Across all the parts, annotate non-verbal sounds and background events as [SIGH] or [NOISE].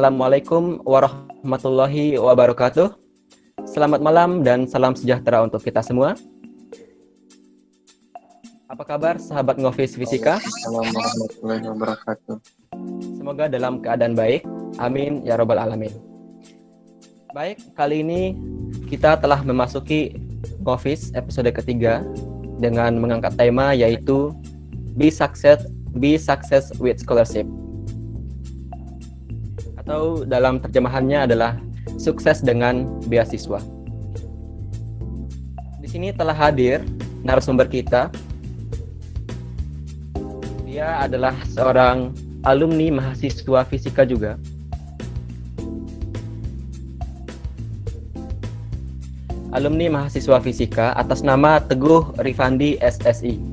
Assalamualaikum warahmatullahi wabarakatuh. Selamat malam dan salam sejahtera untuk kita semua. Apa kabar sahabat Ngofis Fisika? Assalamualaikum warahmatullahi wabarakatuh. Semoga dalam keadaan baik. Amin ya robbal alamin. Baik, kali ini kita telah memasuki Ngofis episode ketiga dengan mengangkat tema yaitu Be Success, Be Success with Scholarship atau dalam terjemahannya adalah sukses dengan beasiswa. Di sini telah hadir narasumber kita. Dia adalah seorang alumni mahasiswa fisika juga. Alumni mahasiswa fisika atas nama Teguh Rifandi SSI.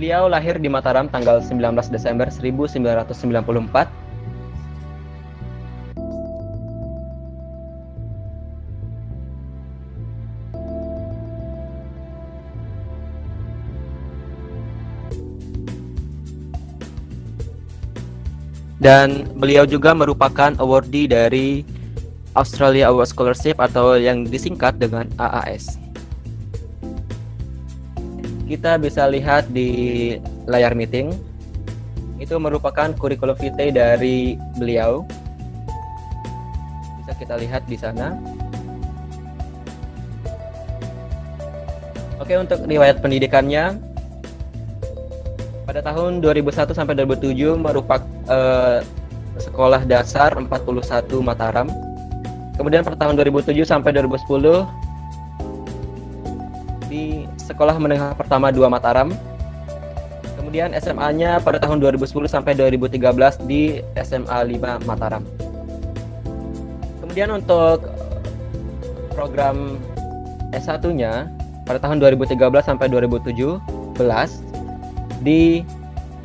Beliau lahir di Mataram tanggal 19 Desember 1994. Dan beliau juga merupakan awardee dari Australia Award Scholarship atau yang disingkat dengan AAS kita bisa lihat di layar meeting. Itu merupakan kurikulum vitae dari beliau. Bisa kita lihat di sana. Oke untuk riwayat pendidikannya. Pada tahun 2001 sampai 2007 merupakan eh, sekolah dasar 41 Mataram. Kemudian pada tahun 2007 sampai 2010 di Sekolah Menengah Pertama 2 Mataram. Kemudian SMA-nya pada tahun 2010 sampai 2013 di SMA 5 Mataram. Kemudian untuk program S1-nya pada tahun 2013 sampai 2017 di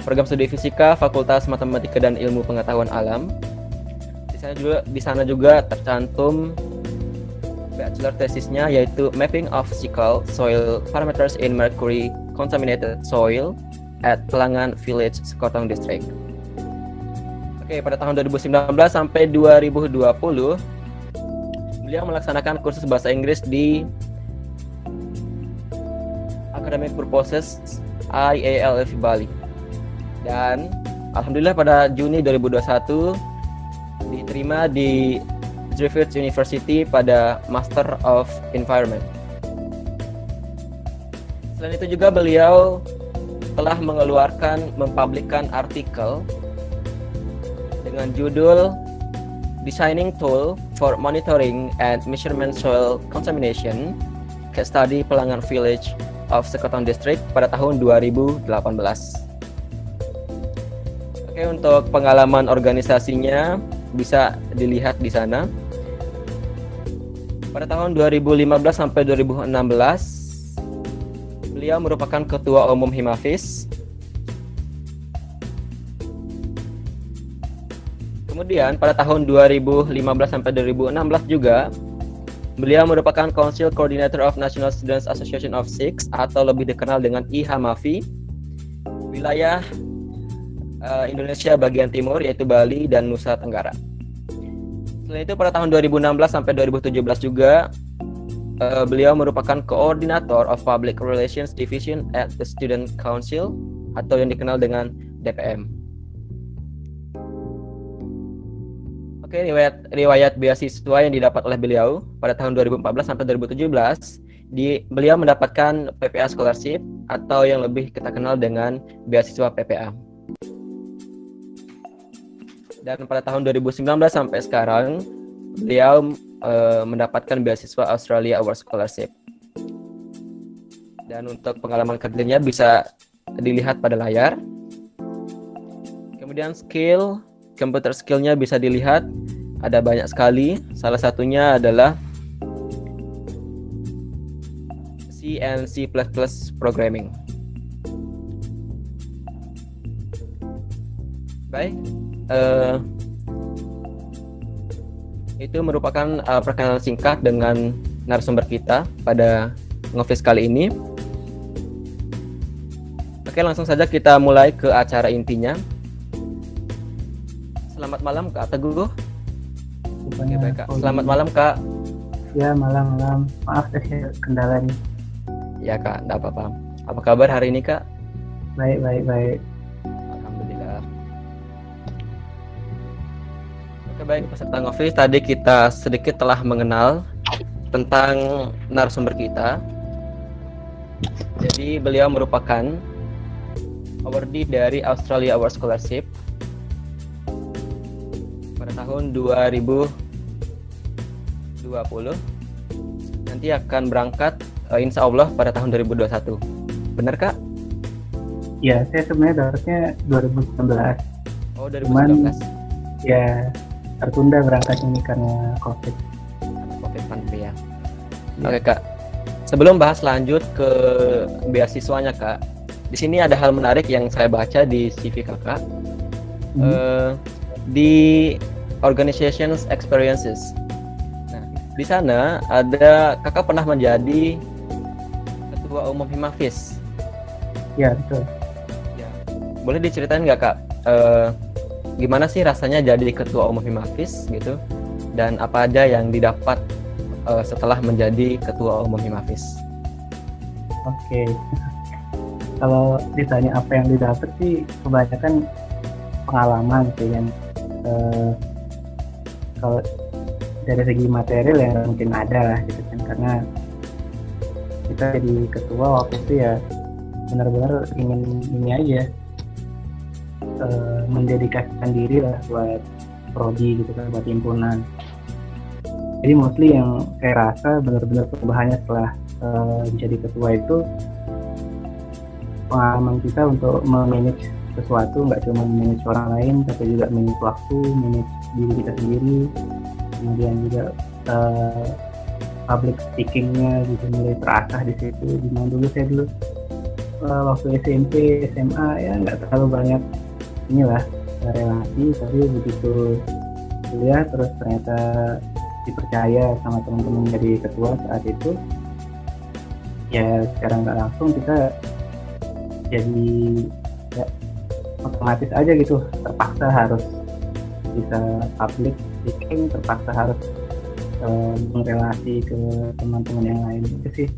program studi fisika Fakultas Matematika dan Ilmu Pengetahuan Alam. Di sana juga di sana juga tercantum bachelor tesisnya yaitu Mapping of Physical Soil Parameters in Mercury Contaminated Soil at Pelangan Village, Sekotong District. Oke, pada tahun 2019 sampai 2020 beliau melaksanakan kursus bahasa Inggris di Academic Purposes IALF Bali. Dan alhamdulillah pada Juni 2021 diterima di Griffith University pada Master of Environment. Selain itu juga beliau telah mengeluarkan, mempublikkan artikel dengan judul Designing Tool for Monitoring and Measurement Soil Contamination Case Study Pelangan Village of Sekotong District pada tahun 2018. Oke, untuk pengalaman organisasinya bisa dilihat di sana pada tahun 2015 sampai 2016 beliau merupakan ketua umum Himafis. Kemudian pada tahun 2015 sampai 2016 juga beliau merupakan Council Coordinator of National Students Association of Six atau lebih dikenal dengan IHAMAFI wilayah uh, Indonesia bagian timur yaitu Bali dan Nusa Tenggara. Selain itu pada tahun 2016 sampai 2017 juga uh, beliau merupakan koordinator of Public Relations Division at the Student Council atau yang dikenal dengan DPM. Oke, riwayat riwayat beasiswa yang didapat oleh beliau pada tahun 2014 sampai 2017 di beliau mendapatkan PPA scholarship atau yang lebih kita kenal dengan beasiswa PPA dan pada tahun 2019 sampai sekarang beliau uh, mendapatkan beasiswa Australia Award Scholarship. Dan untuk pengalaman kerjanya bisa dilihat pada layar. Kemudian skill, computer skillnya bisa dilihat ada banyak sekali. Salah satunya adalah C and C++ programming. Baik, uh, itu merupakan uh, perkenalan singkat dengan narasumber kita pada ngofis kali ini. Oke, langsung saja kita mulai ke acara intinya. Selamat malam Kak Teguh. Oke, baik, Kak. Selamat malam Kak. Ya malam malam. Maaf saya kendala nih. Ya Kak, enggak apa-apa. Apa kabar hari ini Kak? Baik baik baik. Baik peserta ngopi tadi kita sedikit telah mengenal tentang narasumber kita. Jadi beliau merupakan awardee dari Australia Award Scholarship pada tahun 2020. Nanti akan berangkat eh, insya Allah pada tahun 2021. Benar kak? Ya saya sebenarnya dapatnya 2019. Oh Cuman- 2019. Ya tertunda berangkat ini karena covid. Covid pandemi ya. Ya. Oke kak. Sebelum bahas lanjut ke beasiswanya kak, di sini ada hal menarik yang saya baca di CV kakak Hmm. Eh, di organizations experiences. Nah, di sana ada kakak pernah menjadi ketua umum Himafis. Ya betul. Ya. Boleh diceritain nggak kak? eh, gimana sih rasanya jadi ketua umum Himafis gitu? Dan apa aja yang didapat eh, setelah menjadi ketua umum Himafis? Oke. Kalau ditanya apa yang didapat sih kebanyakan pengalaman sih kan. Eh, kalau dari segi material ya mungkin ada lah gitu kan karena kita jadi ketua waktu itu ya benar-benar ingin ini aja eh, mendedikasikan diri lah buat prodi gitu kan buat himpunan. Jadi mostly yang saya rasa benar-benar perubahannya setelah eh, menjadi ketua itu pengalaman kita untuk memanage sesuatu nggak cuma manage orang lain tapi juga manage waktu manage diri kita sendiri. Kemudian juga eh, public speakingnya juga mulai terasah di situ. Di mana dulu saya dulu eh, waktu SMP SMA ya nggak terlalu banyak inilah relasi tapi begitu kuliah terus ternyata dipercaya sama teman-teman jadi ketua saat itu ya sekarang nggak langsung kita jadi ya, otomatis aja gitu terpaksa harus bisa public speaking terpaksa harus eh, relasi ke teman-teman yang lain itu sih.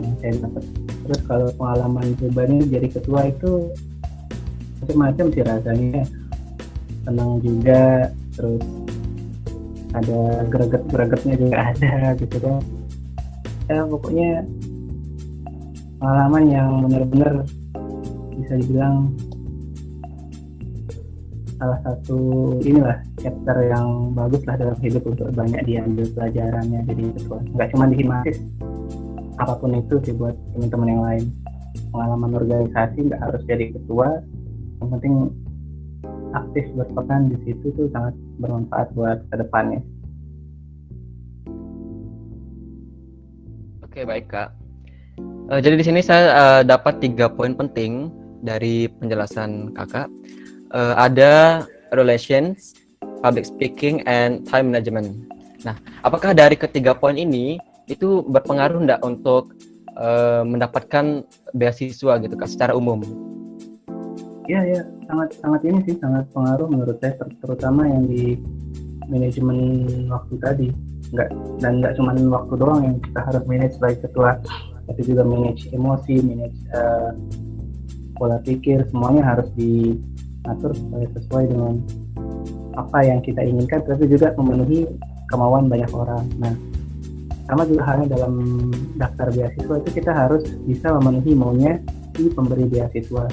Yang saya dapat. Terus kalau pengalaman pribadi jadi ketua itu macam-macam sih rasanya. Senang juga terus ada greget-gregetnya juga ada gitu kan. Ya pokoknya pengalaman yang benar-benar bisa dibilang salah satu inilah chapter yang bagus lah dalam hidup untuk banyak diambil pelajarannya. Jadi ketua nggak cuma di Himasis apa pun itu sih buat teman-teman yang lain. Pengalaman organisasi nggak harus jadi ketua yang penting aktif berperan di situ tuh sangat bermanfaat buat ke depannya Oke baik kak. Eh, jadi di sini saya eh, dapat tiga poin penting dari penjelasan kakak. Eh, ada relations, public speaking, and time management. Nah, apakah dari ketiga poin ini itu berpengaruh enggak untuk eh, mendapatkan beasiswa gitu kak secara umum? Iya ya sangat sangat ini sih sangat pengaruh menurut saya ter- terutama yang di manajemen waktu tadi. Nggak dan nggak cuma waktu doang yang kita harus manage sebagai ketua tapi juga manage emosi manage eh, pola pikir semuanya harus diatur sesuai dengan apa yang kita inginkan tapi juga memenuhi kemauan banyak orang. Nah sama juga halnya dalam daftar beasiswa itu kita harus bisa memenuhi maunya si pemberi beasiswa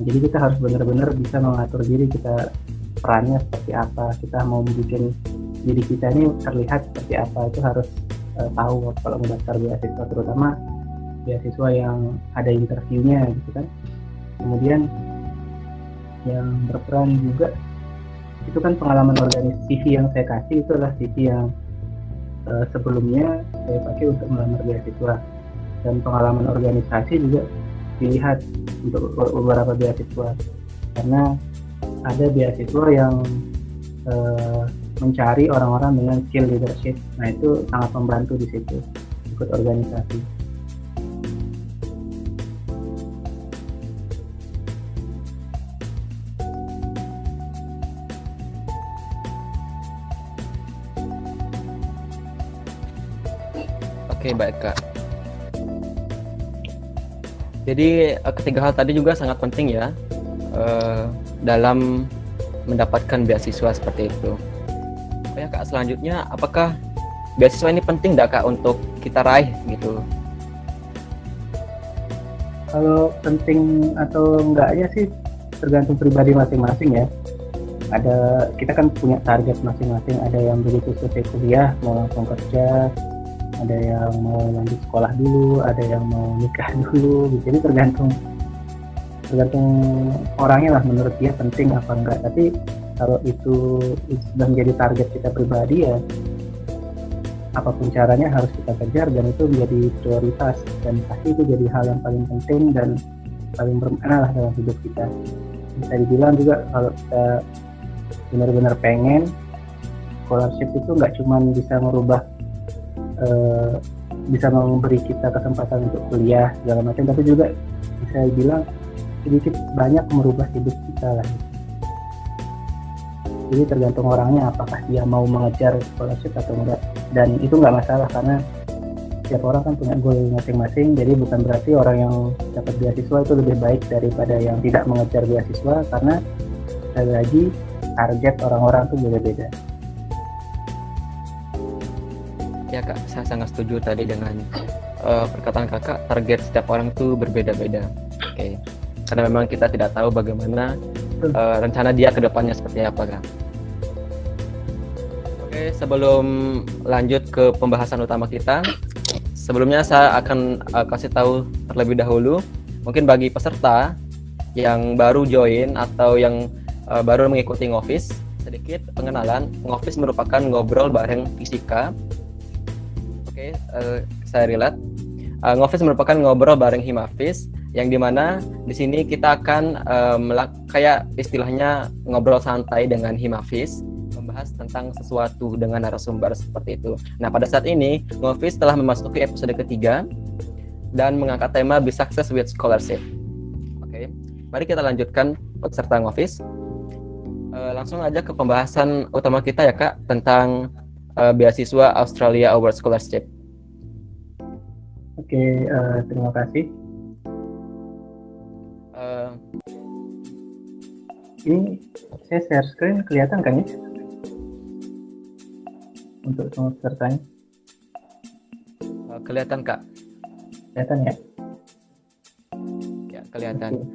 jadi kita harus benar-benar bisa mengatur diri kita perannya seperti apa kita mau bikin diri kita ini terlihat seperti apa itu harus eh, tahu kalau mau daftar beasiswa terutama beasiswa yang ada interviewnya gitu kan. Kemudian yang berperan juga itu kan pengalaman organisasi CV yang saya kasih itu adalah CV yang eh, sebelumnya saya pakai untuk melamar beasiswa. Dan pengalaman organisasi juga dilihat untuk beberapa beasiswa karena ada beasiswa yang uh, mencari orang-orang dengan skill leadership. Nah itu sangat membantu di situ ikut organisasi. Oke, okay, baik Kak. Jadi eh, ketiga hal tadi juga sangat penting ya uh, dalam mendapatkan beasiswa seperti itu. Oh ya Kak, selanjutnya apakah beasiswa ini penting tidak Kak untuk kita raih gitu? Kalau penting atau enggaknya sih tergantung pribadi masing-masing ya. Ada kita kan punya target masing-masing. Ada yang begitu selesai kuliah mau langsung kerja, ada yang mau lanjut sekolah dulu, ada yang mau nikah [LAUGHS] dulu. Jadi tergantung tergantung orangnya lah menurut dia penting apa enggak. Tapi kalau itu sudah menjadi target kita pribadi ya apa pun caranya harus kita kejar dan itu menjadi prioritas dan pasti itu jadi hal yang paling penting dan paling bermakna lah dalam hidup kita bisa dibilang juga kalau kita benar-benar pengen scholarship itu nggak cuma bisa merubah uh, bisa memberi kita kesempatan untuk kuliah segala macam. Tapi juga bisa dibilang sedikit banyak merubah hidup kita lah. Jadi tergantung orangnya apakah dia mau mengejar scholarship atau enggak. Dan itu nggak masalah karena setiap orang kan punya goal masing-masing. Jadi bukan berarti orang yang dapat beasiswa itu lebih baik daripada yang tidak mengejar beasiswa karena sekali lagi target orang-orang itu beda-beda ya kak saya sangat setuju tadi dengan uh, perkataan kakak target setiap orang itu berbeda-beda oke okay. karena memang kita tidak tahu bagaimana uh, rencana dia ke depannya seperti apa kak Oke, sebelum lanjut ke pembahasan utama kita, sebelumnya saya akan uh, kasih tahu terlebih dahulu, mungkin bagi peserta yang baru join atau yang uh, baru mengikuti Ngofis, sedikit pengenalan. Ngofis merupakan ngobrol bareng fisika. Oke, uh, saya relate. Uh, Ngofis merupakan ngobrol bareng Himafis, yang di mana di sini kita akan um, kayak istilahnya ngobrol santai dengan Himafis membahas tentang sesuatu dengan narasumber seperti itu. Nah, pada saat ini, Ngofis telah memasuki episode ketiga dan mengangkat tema Be Success with Scholarship. Oke, mari kita lanjutkan peserta Ngofis. Uh, langsung aja ke pembahasan utama kita ya Kak tentang uh, beasiswa Australia Award Scholarship. Oke, uh, terima kasih. Uh, ini saya share screen kelihatan kan ya? untuk semua pesertanya? Uh, kelihatan kak. Kelihatan ya? Ya kelihatan. Okay.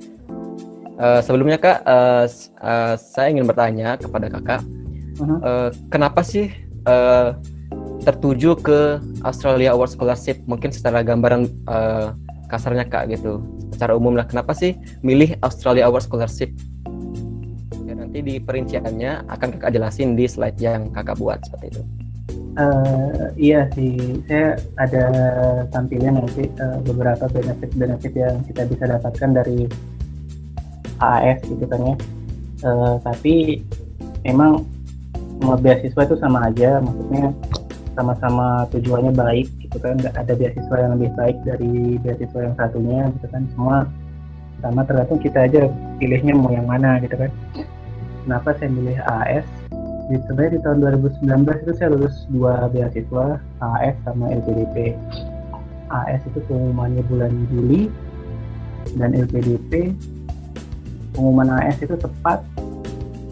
Uh, sebelumnya kak, uh, uh, saya ingin bertanya kepada kakak, uh-huh. uh, kenapa sih uh, tertuju ke Australia Award Scholarship? Mungkin secara gambaran uh, kasarnya kak gitu, secara umum lah. Kenapa sih milih Australia Award Scholarship? Ya, nanti di perinciannya akan kakak jelasin di slide yang kakak buat seperti itu. Uh, iya sih, saya ada tampilnya nanti uh, beberapa benefit-benefit yang kita bisa dapatkan dari AAS gitu kan ya. Uh, tapi memang semua beasiswa itu sama aja, maksudnya sama-sama tujuannya baik gitu kan. Nggak ada beasiswa yang lebih baik dari beasiswa yang satunya gitu kan. Semua sama tergantung kita aja pilihnya mau yang mana gitu kan. Kenapa saya milih AAS? di sebenarnya di tahun 2019 itu saya lulus dua beasiswa AS sama LPDP AS itu pengumumannya bulan Juli dan LPDP pengumuman AS itu tepat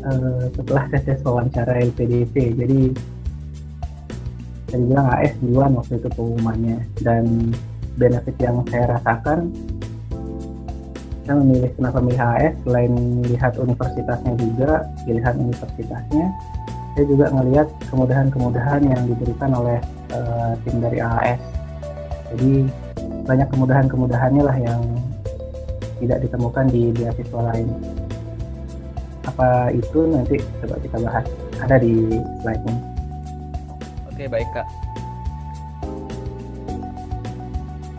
uh, setelah tes wawancara LPDP jadi saya bilang AS duluan waktu itu pengumumannya dan benefit yang saya rasakan saya memilih kenapa milih AS selain lihat universitasnya juga pilihan universitasnya saya juga melihat kemudahan-kemudahan yang diberikan oleh uh, tim dari AAS. Jadi banyak kemudahan-kemudahannya lah yang tidak ditemukan di beasiswa lain. Apa itu nanti coba kita bahas. Ada di slide-nya. Oke, baik Kak.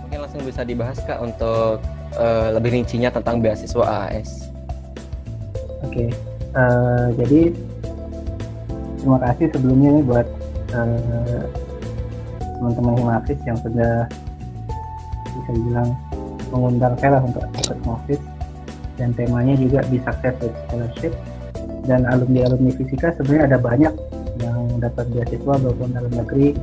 Mungkin langsung bisa dibahas Kak untuk uh, lebih rincinya tentang beasiswa AAS. Oke. Uh, jadi terima kasih sebelumnya nih buat uh, teman-teman Himafis yang sudah bisa dibilang mengundang saya lah untuk ikut Himafis dan temanya juga bisa Success with Scholarship. Dan alumni-alumni fisika sebenarnya ada banyak yang dapat beasiswa walaupun dalam negeri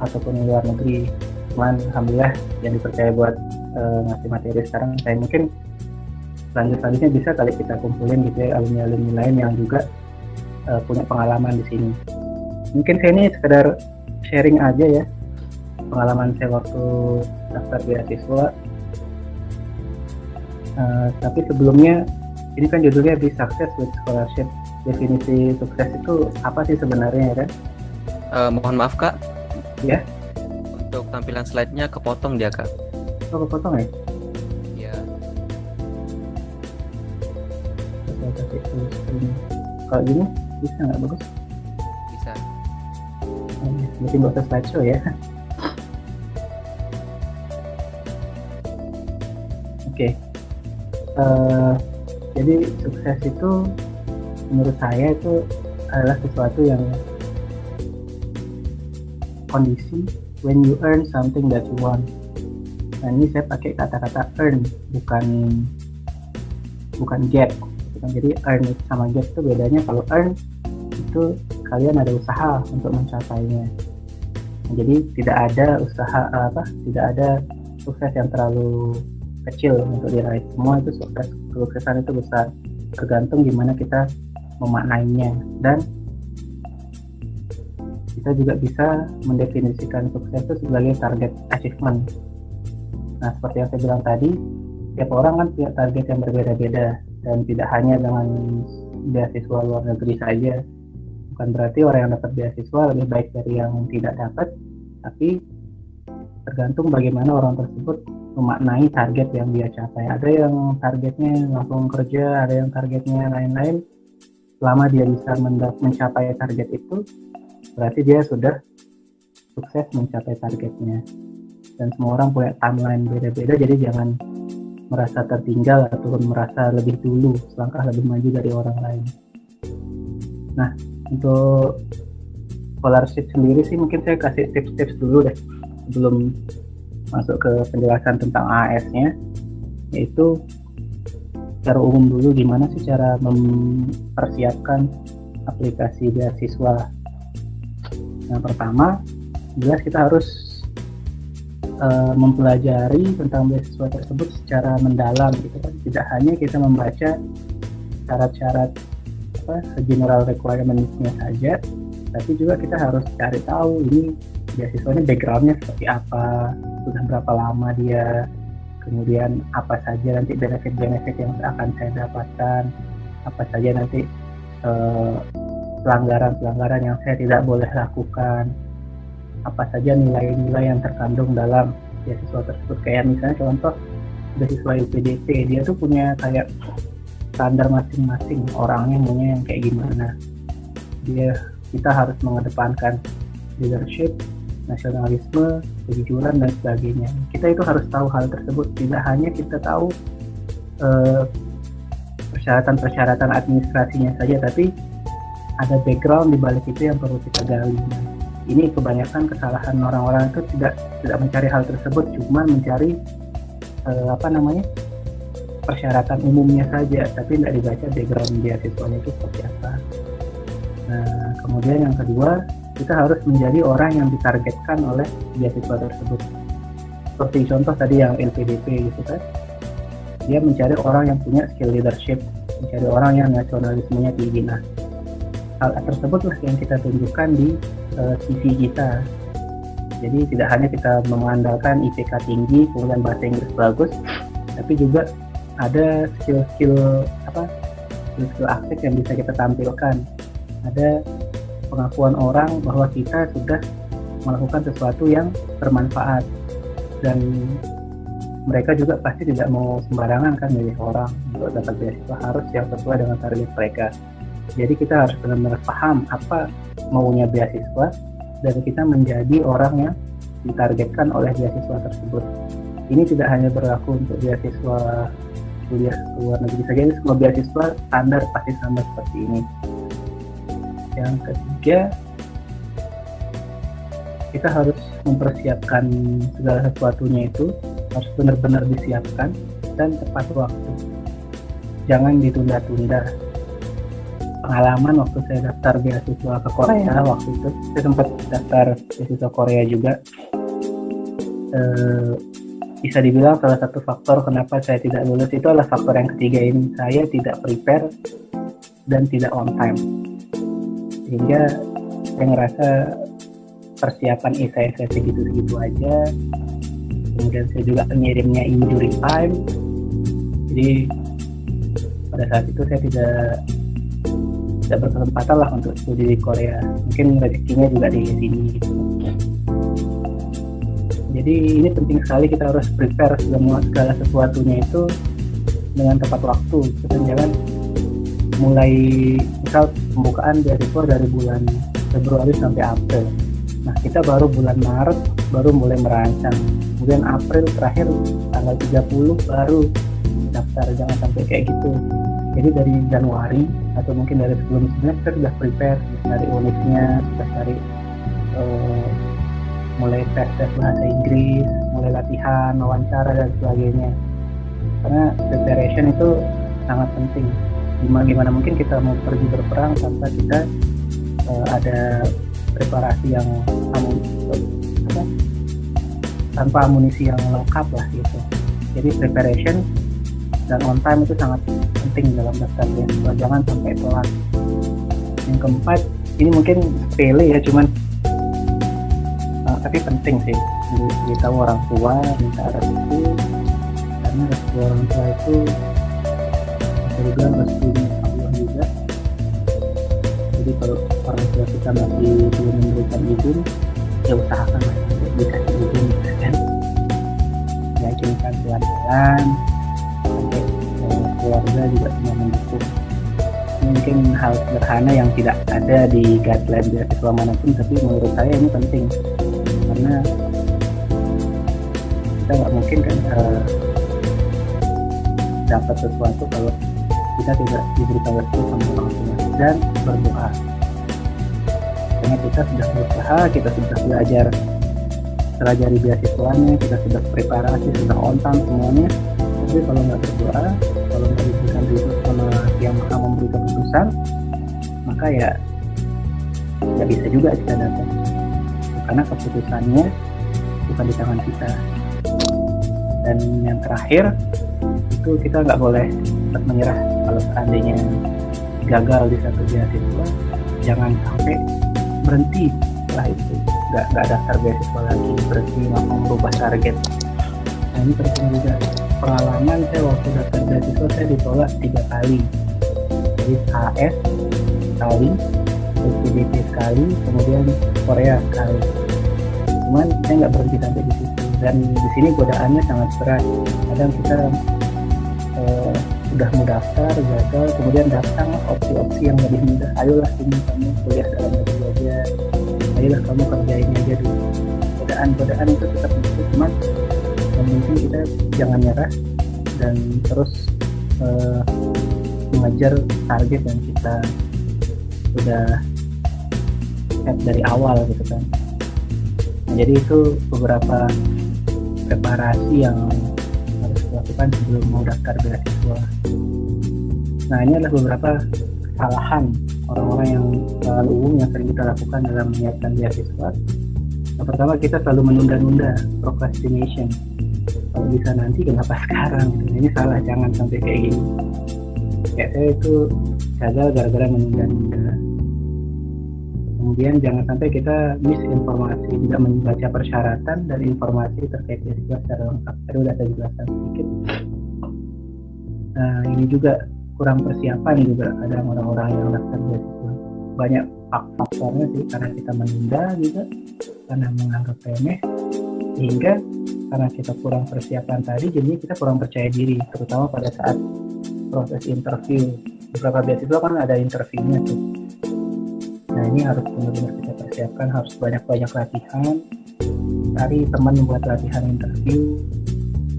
ataupun luar negeri. Cuman alhamdulillah yang dipercaya buat uh, ngasih materi sekarang saya mungkin lanjut selanjutnya bisa kali kita kumpulin gitu ya alumni alumni lain yang juga uh, punya pengalaman di sini. Mungkin saya ini sekedar sharing aja ya pengalaman saya waktu daftar beasiswa uh, tapi sebelumnya ini kan judulnya Be Success with Scholarship definisi sukses itu apa sih sebenarnya ya kan? Uh, mohon maaf kak. Ya. Untuk tampilan slide-nya kepotong dia kak. Oh kepotong ya? Iya. Kalau gini bisa nggak bagus? Bisa. Oh, ya. Mungkin nggak usah slideshow ya. [LAUGHS] Oke. Okay. Uh, jadi sukses itu menurut saya itu adalah sesuatu yang kondisi when you earn something that you want. Nah ini saya pakai kata-kata earn bukan bukan get. Jadi earn sama get itu bedanya kalau earn itu kalian ada usaha untuk mencapainya. Jadi tidak ada usaha apa tidak ada sukses yang terlalu kecil untuk diraih. Semua itu sukses kesuksesan itu besar tergantung gimana kita memaknainya dan kita juga bisa mendefinisikan sukses itu sebagai target achievement. Nah, seperti yang saya bilang tadi, tiap orang kan punya target yang berbeda-beda dan tidak hanya dengan beasiswa luar negeri saja. Bukan berarti orang yang dapat beasiswa lebih baik dari yang tidak dapat, tapi tergantung bagaimana orang tersebut memaknai target yang dia capai. Ada yang targetnya langsung kerja, ada yang targetnya lain-lain. Selama dia bisa mencapai target itu berarti dia sudah sukses mencapai targetnya. Dan semua orang punya timeline beda-beda jadi jangan merasa tertinggal ataupun merasa lebih dulu selangkah lebih maju dari orang lain. Nah untuk scholarship sendiri sih mungkin saya kasih tips-tips dulu deh sebelum masuk ke penjelasan tentang AS-nya yaitu secara umum dulu gimana sih cara mempersiapkan aplikasi beasiswa. Yang pertama, jelas kita harus uh, mempelajari tentang beasiswa tersebut secara mendalam gitu kan. Tidak hanya kita membaca syarat-syarat apa general requirement-nya saja, tapi juga kita harus cari tahu ini beasiswanya backgroundnya seperti apa, sudah berapa lama dia kemudian apa saja nanti benefit-benefit yang akan saya dapatkan apa saja nanti eh, pelanggaran-pelanggaran yang saya tidak boleh lakukan apa saja nilai-nilai yang terkandung dalam beasiswa tersebut. Kayak misalnya contoh beasiswa UPDP dia tuh punya kayak standar masing-masing orangnya maunya yang kayak gimana. Dia kita harus mengedepankan leadership nasionalisme, kejujuran dan sebagainya. Kita itu harus tahu hal tersebut. Tidak hanya kita tahu persyaratan persyaratan-persyaratan administrasinya saja, tapi ada background di balik itu yang perlu kita gali. Ini kebanyakan kesalahan orang-orang itu tidak tidak mencari hal tersebut, cuma mencari uh, apa namanya persyaratan umumnya saja, tapi tidak dibaca background beasiswanya itu seperti apa. Nah, kemudian yang kedua kita harus menjadi orang yang ditargetkan oleh beasiswa tersebut. Seperti contoh tadi yang LPDP gitu kan. Dia mencari orang yang punya skill leadership mencari orang yang nasionalismenya tinggi. Nah hal tersebut lah yang kita tunjukkan di uh, kita. Jadi tidak hanya kita mengandalkan IPK tinggi kemudian bahasa Inggris bagus tapi juga ada skill-skill apa skill-skill aktif yang bisa kita tampilkan. Ada pengakuan orang bahwa kita sudah melakukan sesuatu yang bermanfaat. Dan mereka juga pasti tidak mau sembarangan kan milih orang. Untuk dapat beasiswa harus yang sesuai dengan target mereka. Jadi kita harus benar-benar paham apa maunya beasiswa dan kita menjadi orang yang ditargetkan oleh beasiswa tersebut. Ini tidak hanya berlaku untuk beasiswa kuliah luar negeri saja ini semua beasiswa standar pasti sama seperti ini. Yang ketiga kita harus mempersiapkan segala sesuatunya itu harus benar-benar disiapkan dan tepat waktu. Jangan ditunda-tunda. Pengalaman waktu saya daftar beasiswa ke Korea waktu itu saya sempat daftar beasiswa Korea juga. Eh, bisa dibilang salah satu faktor kenapa saya tidak lulus itu adalah faktor yang ketiga ini. Saya tidak prepare dan tidak on time sehingga saya ngerasa persiapan saya saya segitu-segitu aja. Kemudian saya juga pengirimnya injury time. Jadi pada saat itu saya tidak tidak berkesempatan lah untuk studi di Korea. Mungkin rezekinya juga di sini. Gitu. jadi ini penting sekali kita harus prepare semua segala sesuatunya itu dengan tepat waktu. Kita jangan mulai misal pembukaan beasiswa dari bulan Februari sampai April. Nah kita baru bulan Maret baru mulai merancang. Kemudian April terakhir tanggal 30 baru daftar. Jangan sampai kayak gitu. Jadi dari Januari atau mungkin dari sebelum semester sudah prepare dari uniknya sudah cari uh, mulai tes tes bahasa Inggris mulai latihan wawancara dan sebagainya. Karena preparation itu sangat penting gimana gimana mungkin kita mau pergi berperang tanpa kita uh, ada preparasi yang amun, apa, tanpa amunisi yang lengkap lah gitu. Jadi preparation dan on time itu sangat penting dalam daftar beasiswa. Jangan sampai telat. Yang keempat ini mungkin sepele ya cuman uh, tapi penting sih. Tahu orang tua minta restu karena restu orang tua itu bisa dibilang restu Allah juga. Jadi kalau orang tua kita masih belum memberikan izin ya usahakan lah dikasih izin kan? Yakinkan pelan-pelan keluarga juga semua mendukung. Mungkin hal sederhana yang tidak ada di guideline beasiswa mana pun tapi menurut saya ini penting. Karena kita nggak mungkin kan uh, dapat sesuatu kalau kita tidak diberikan restu sama orang tua dan berdoa. Karena kita sudah berusaha kita sudah belajar pelajari beasiswanya kita sudah preparasi sudah on time semuanya. Tapi kalau nggak berdoa kalau nggak diberikan ridho sama yang maha memberi keputusan maka ya nggak bisa juga kita dapat karena keputusannya bukan di tangan kita. Dan yang terakhir itu kita nggak boleh menyerah kalau seandainya gagal di satu beasiswa jangan sampai berhenti. Setelah itu nggak nggak daftar beasiswa lagi berhenti langsung merubah target. Nah ini penting juga. Pengalaman saya waktu daftar beasiswa saya ditolak tiga kali. Jadi AS sekali PDP sekali kemudian Korea sekali. Cuman saya nggak berhenti sampai di situ. Dan di sini godaannya sangat berat. Kadang kita eh, udah mau daftar gagal kemudian datang opsi-opsi yang lebih mudah. Ayolah ini kamu kuliah dalam negeri aja. Ayolah kamu kerjain aja dulu. Godaan-godaan itu tetap muncul cuman yang kita jangan nyerah dan terus uh, mengejar target yang kita sudah set dari awal gitu kan. Nah, jadi itu beberapa preparasi yang harus dilakukan sebelum mau daftar beasiswa nah ini adalah beberapa kesalahan orang-orang yang terlalu umum yang sering kita lakukan dalam menyiapkan beasiswa. Yang pertama kita selalu menunda-nunda procrastination. Kalau bisa nanti kenapa [LAUGHS] sekarang? Gitu. ini salah jangan sampai kayak gini. Kayak saya itu gagal gara-gara menunda-nunda. Kemudian jangan sampai kita miss informasi tidak membaca persyaratan dan informasi terkait beasiswa secara lengkap. Tadi sudah saya jelaskan sedikit. Nah ini juga kurang persiapan juga kadang orang-orang yang daftar beasiswa banyak faktornya sih karena kita menunda juga karena menganggap remeh sehingga karena kita kurang persiapan tadi jadi kita kurang percaya diri terutama pada saat proses interview. Beberapa beasiswa kan ada interviewnya tuh. Nah ini harus benar-benar kita persiapkan harus banyak-banyak latihan. Cari teman buat latihan interview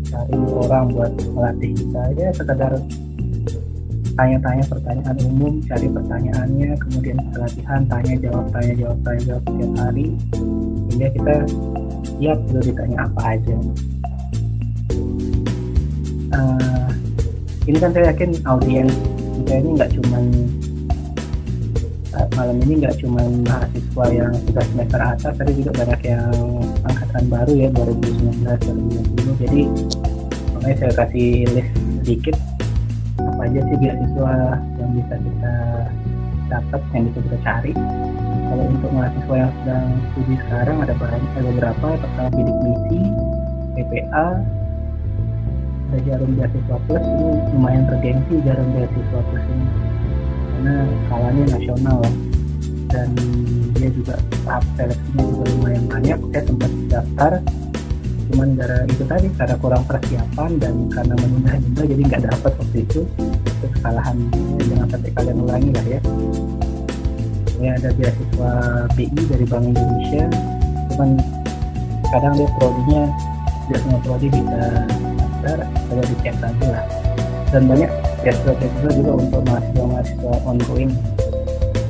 cari orang buat melatih kita. Ya sekedar tanya-tanya pertanyaan umum cari pertanyaannya kemudian latihan tanya jawab tanya jawab tanya jawab setiap hari. Sehingga kita siap kalau ditanya apa aja. Uh, ini kan saya yakin audiens kita ini nggak cuma malam ini nggak cuma mahasiswa yang sudah semester atas tapi juga banyak yang angkatan baru ya 2019 2020 jadi makanya saya kasih list sedikit apa aja sih beasiswa yang bisa kita dapat yang bisa kita cari? Kalau untuk mahasiswa yang sedang studi sekarang ada banyak ada beberapa pertama bidik misi PPA ada jarum beasiswa plus ini lumayan tergengsi jarum beasiswa plus ini. Karena skalanya nasional. Dan dia juga tahap seleksinya juga lumayan banyak. Saya sempat daftar cuman gara itu tadi karena kurang persiapan dan karena menunda-nunda jadi nggak dapat waktu itu. Itu kesalahan jangan sampai kalian ulangi lah ya. Ya ada beasiswa BI dari Bank Indonesia. Cuman kadang dia prodinya tidak semua prodi bisa daftar coba dicek lagi lah. Dan banyak beasiswa-beasiswa juga untuk mahasiswa-mahasiswa ongoing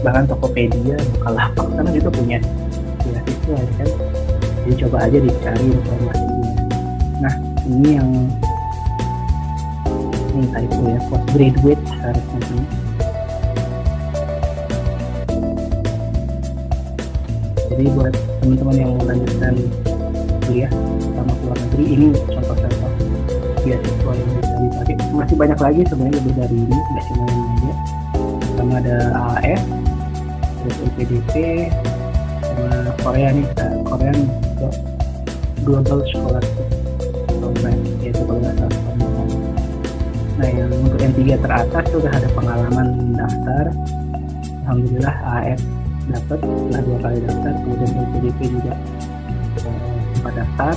bahkan Tokopedia Bukalapak karena juga punya beasiswa ya kan? Jadi coba aja dicari informasinya nah ini yang ini typo ya postgraduate harusnya sih. Jadi buat teman-teman yang mau lanjutkan kuliah sama luar negeri ini contoh-contoh beasiswa yang bisa dipakai. Masih banyak lagi sebenarnya lebih dari ini nggak cuma ini aja sama ada AAS terus UPDP sama Korea nih Korea nih Global Scholarship nah yang untuk yang tiga teratas sudah ada pengalaman daftar. Alhamdulillah AAS dapat setelah dua kali daftar kemudian LPDP juga eh, sempat daftar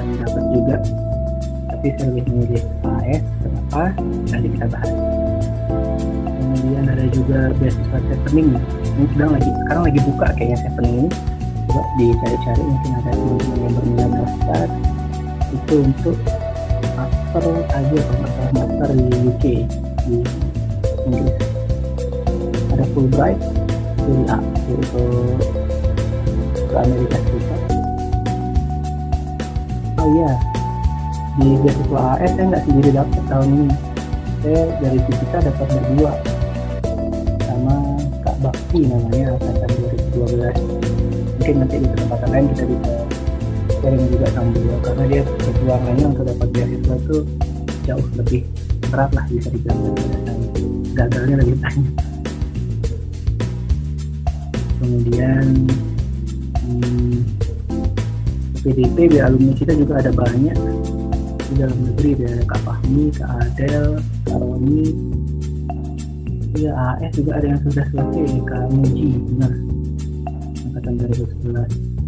dan dapat juga. Tapi saya lebih memilih AS kenapa? Nanti kita bahas. Kemudian ada juga beasiswa chevening ini sedang lagi sekarang lagi buka kayaknya chevening ini. Coba dicari-cari mungkin ada teman-teman yang berminat daftar. Itu untuk master aja kalau master di UK di Inggris. Ada Fulbright dari A yaitu ke Amerika Serikat. Oh iya. Di beasiswa AS saya nggak sendiri dapat tahun ini. Saya dari kita dapat berdua. Sama Kak Bakti namanya angkatan 2012 mungkin nanti di kesempatan lain kita bisa sharing juga sama beliau karena dia perjuangannya untuk dapat beasiswa itu jauh lebih berat lah bisa dibilang. Saya gagalnya lebih banyak. Kemudian hmm, PDP di alumni kita juga ada banyak. Di dalam negeri ada Kak Fahmi, Kak Adel, Kak Roni. Ya AS juga ada yang sudah selesai Kak Muji. Benar angkatan 2011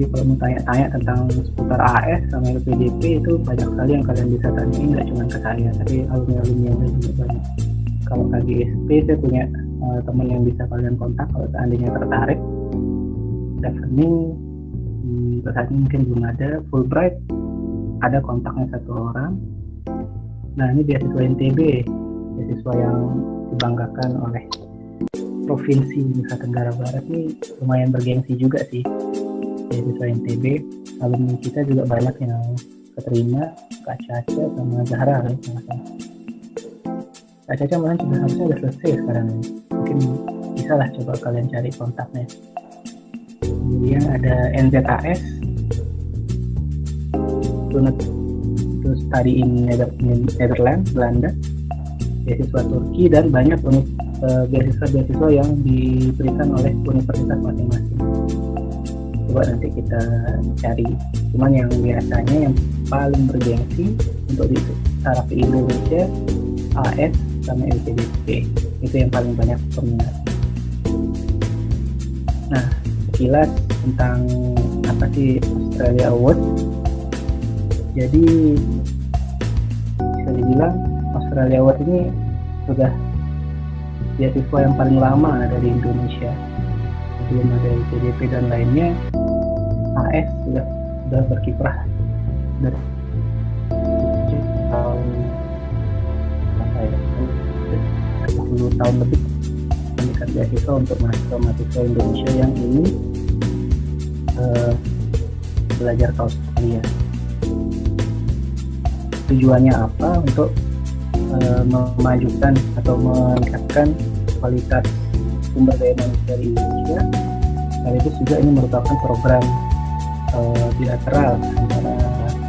jadi kalau mau tanya-tanya tentang seputar AS sama LPDP itu banyak sekali yang kalian bisa tanyain nggak cuma ke saya tapi alumni-alumni yang juga banyak. Kalau KGSP saya punya uh, teman yang bisa kalian kontak kalau seandainya tertarik. Devening hmm, saat ini mungkin belum ada. Fulbright ada kontaknya satu orang. Nah ini beasiswa NTB beasiswa yang dibanggakan oleh provinsi Nusa Tenggara Barat. Ini lumayan bergengsi juga sih beasiswa NTB alumni kita juga banyak yang keterima Kak Caca sama Zahra kan Kak Caca. Malah juga harusnya udah selesai sekarang. Mungkin bisa lah coba kalian cari kontaknya. Kemudian ada NZAS Tunut to study in Netherlands Belanda. Beasiswa Turki dan banyak uh, beasiswa-beasiswa yang diberikan oleh universitas masing-masing coba nanti kita cari. Cuman yang biasanya yang paling bergengsi untuk di taraf Indonesia AS sama LPDP itu yang paling banyak peminat. Nah sekilas tentang apa sih Australia Award jadi bisa dibilang Australia Award ini sudah beasiswa yang paling lama ada di Indonesia belum ada IPDP dan lainnya AS sudah sudah berkiprah. Dari tahun apa ya 10 tahun lebih memberikan beasiswa untuk mahasiswa-mahasiswa Indonesia yang ingin uh, belajar ke Australia tujuannya apa? Untuk uh, memajukan atau meningkatkan kualitas sumber daya manusia di Indonesia sekaligus juga ini merupakan program uh, bilateral antara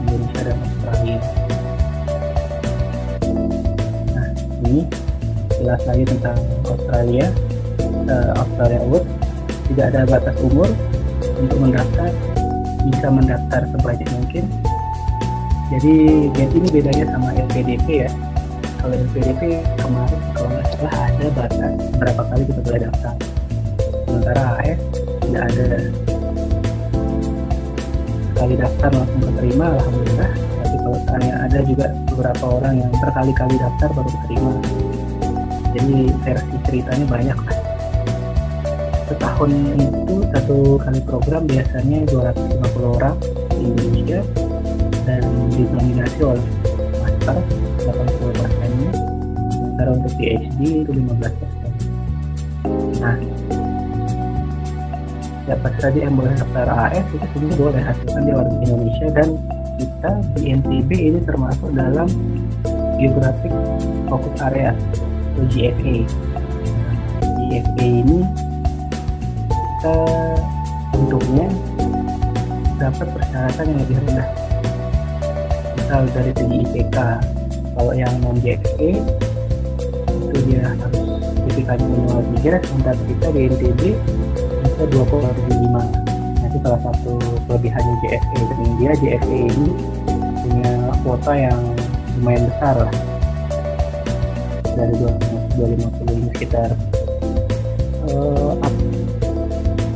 Indonesia dan Australia. Nah ini jelas lagi tentang Australia uh, Australia Award. Tidak ada batas umur untuk mendaftar bisa mendaftar sebanyak mungkin. Jadi GET ini bedanya sama LPDP ya. Kalau LPDP kemarin kalau nggak salah ada batas berapa kali kita boleh daftar. Sementara AS tidak ada sekali daftar langsung keterima alhamdulillah. Tapi kalau saya ada juga beberapa orang yang berkali-kali daftar baru keterima. Jadi versi ceritanya banyak. Lah setahun itu satu kali program biasanya 250 orang di Indonesia dan didominasi oleh master 80 persennya. Sementara untuk PhD itu 15 persen. Nah siapa saja yang boleh daftar AS itu semua boleh hasilkan di warga Indonesia. Dan kita di NTB ini termasuk dalam geographic focus area atau GFA GFA ini kita bentuknya dapat persyaratan yang lebih rendah. Misal dari segi IPK kalau yang non GFA itu dia harus IPK minimal 3 sementara kita di NTB bisa 2,75 nah itu salah satu kelebihannya GFA dan dia GFA ini punya kuota yang lumayan besar lah. Dari 250 ini sekitar uh,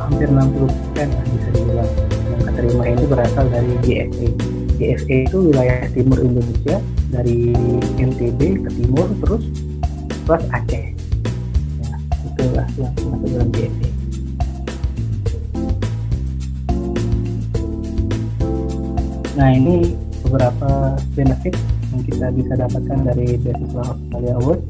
hampir 60 persen lah bisa dibilang. Yang keterima itu berasal dari GFA GFA itu wilayah timur Indonesia dari NTB ke timur terus plus Aceh. Ya, itulah yang masuk dalam GFA nah ini beberapa benefit yang kita bisa dapatkan dari beasiswa Australia Award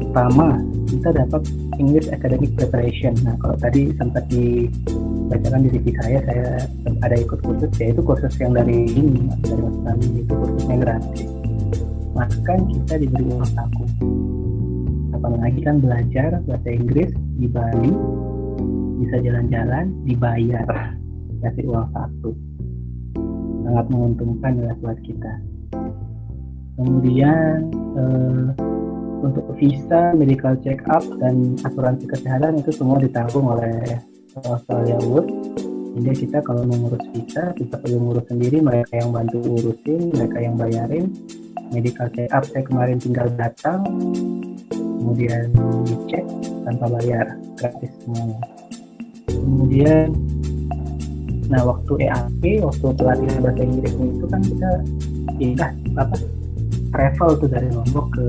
pertama kita dapat English Academic Preparation. Nah, kalau tadi sempat dibacakan di CV saya, saya ada ikut kursus, yaitu kursus yang dari ini, dari Australia, itu kursusnya gratis. Bahkan kita diberi uang saku. Apalagi kan belajar bahasa Inggris di Bali, bisa jalan-jalan, dibayar, kasih uang saku. Sangat menguntungkan ya buat kita. Kemudian, eh, untuk visa, medical check up dan asuransi kesehatan itu semua ditanggung oleh Australia Wood. Jadi kita kalau mengurus visa kita perlu ngurus sendiri, mereka yang bantu urusin, mereka yang bayarin. Medical check up saya kemarin tinggal datang, kemudian dicek tanpa bayar, gratis semuanya. Kemudian, nah waktu EAP, waktu pelatihan bahasa Inggris itu kan kita ya apa travel tuh dari Lombok ke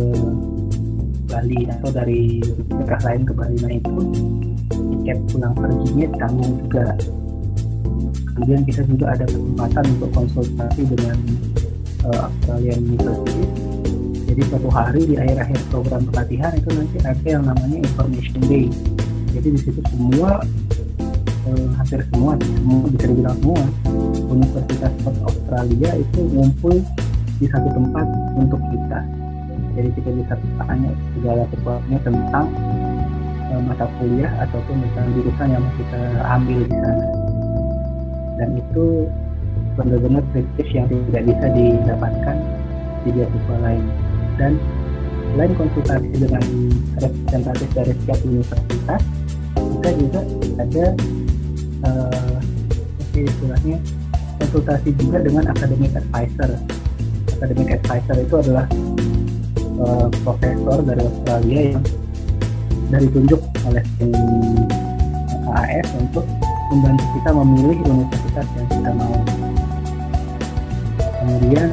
Bali atau dari daerah lain ke Bali. Nah itu tiket pulang perginya tanggung juga. Kemudian kita juga ada kesempatan untuk konsultasi dengan uh, Australian University. Jadi suatu hari di akhir-akhir program pelatihan itu nanti ada yang namanya information day. Jadi di situ semua uh, hampir semua bisa dibilang semua Universitas Australia itu ngumpul di satu tempat untuk kita. Jadi kita bisa tanya segala sesuatunya tentang uh, mata kuliah ataupun misalnya jurusan yang kita ambil di sana. Dan itu benar-benar privilege yang tidak bisa didapatkan di beasiswa lain. Dan selain konsultasi dengan representatif dari setiap universitas kita juga ada uh, istilahnya konsultasi juga dengan academic advisor academic advisor itu adalah uh, profesor dari Australia yang dari tunjuk oleh AAS untuk membantu kita memilih universitas yang kita mau. Kemudian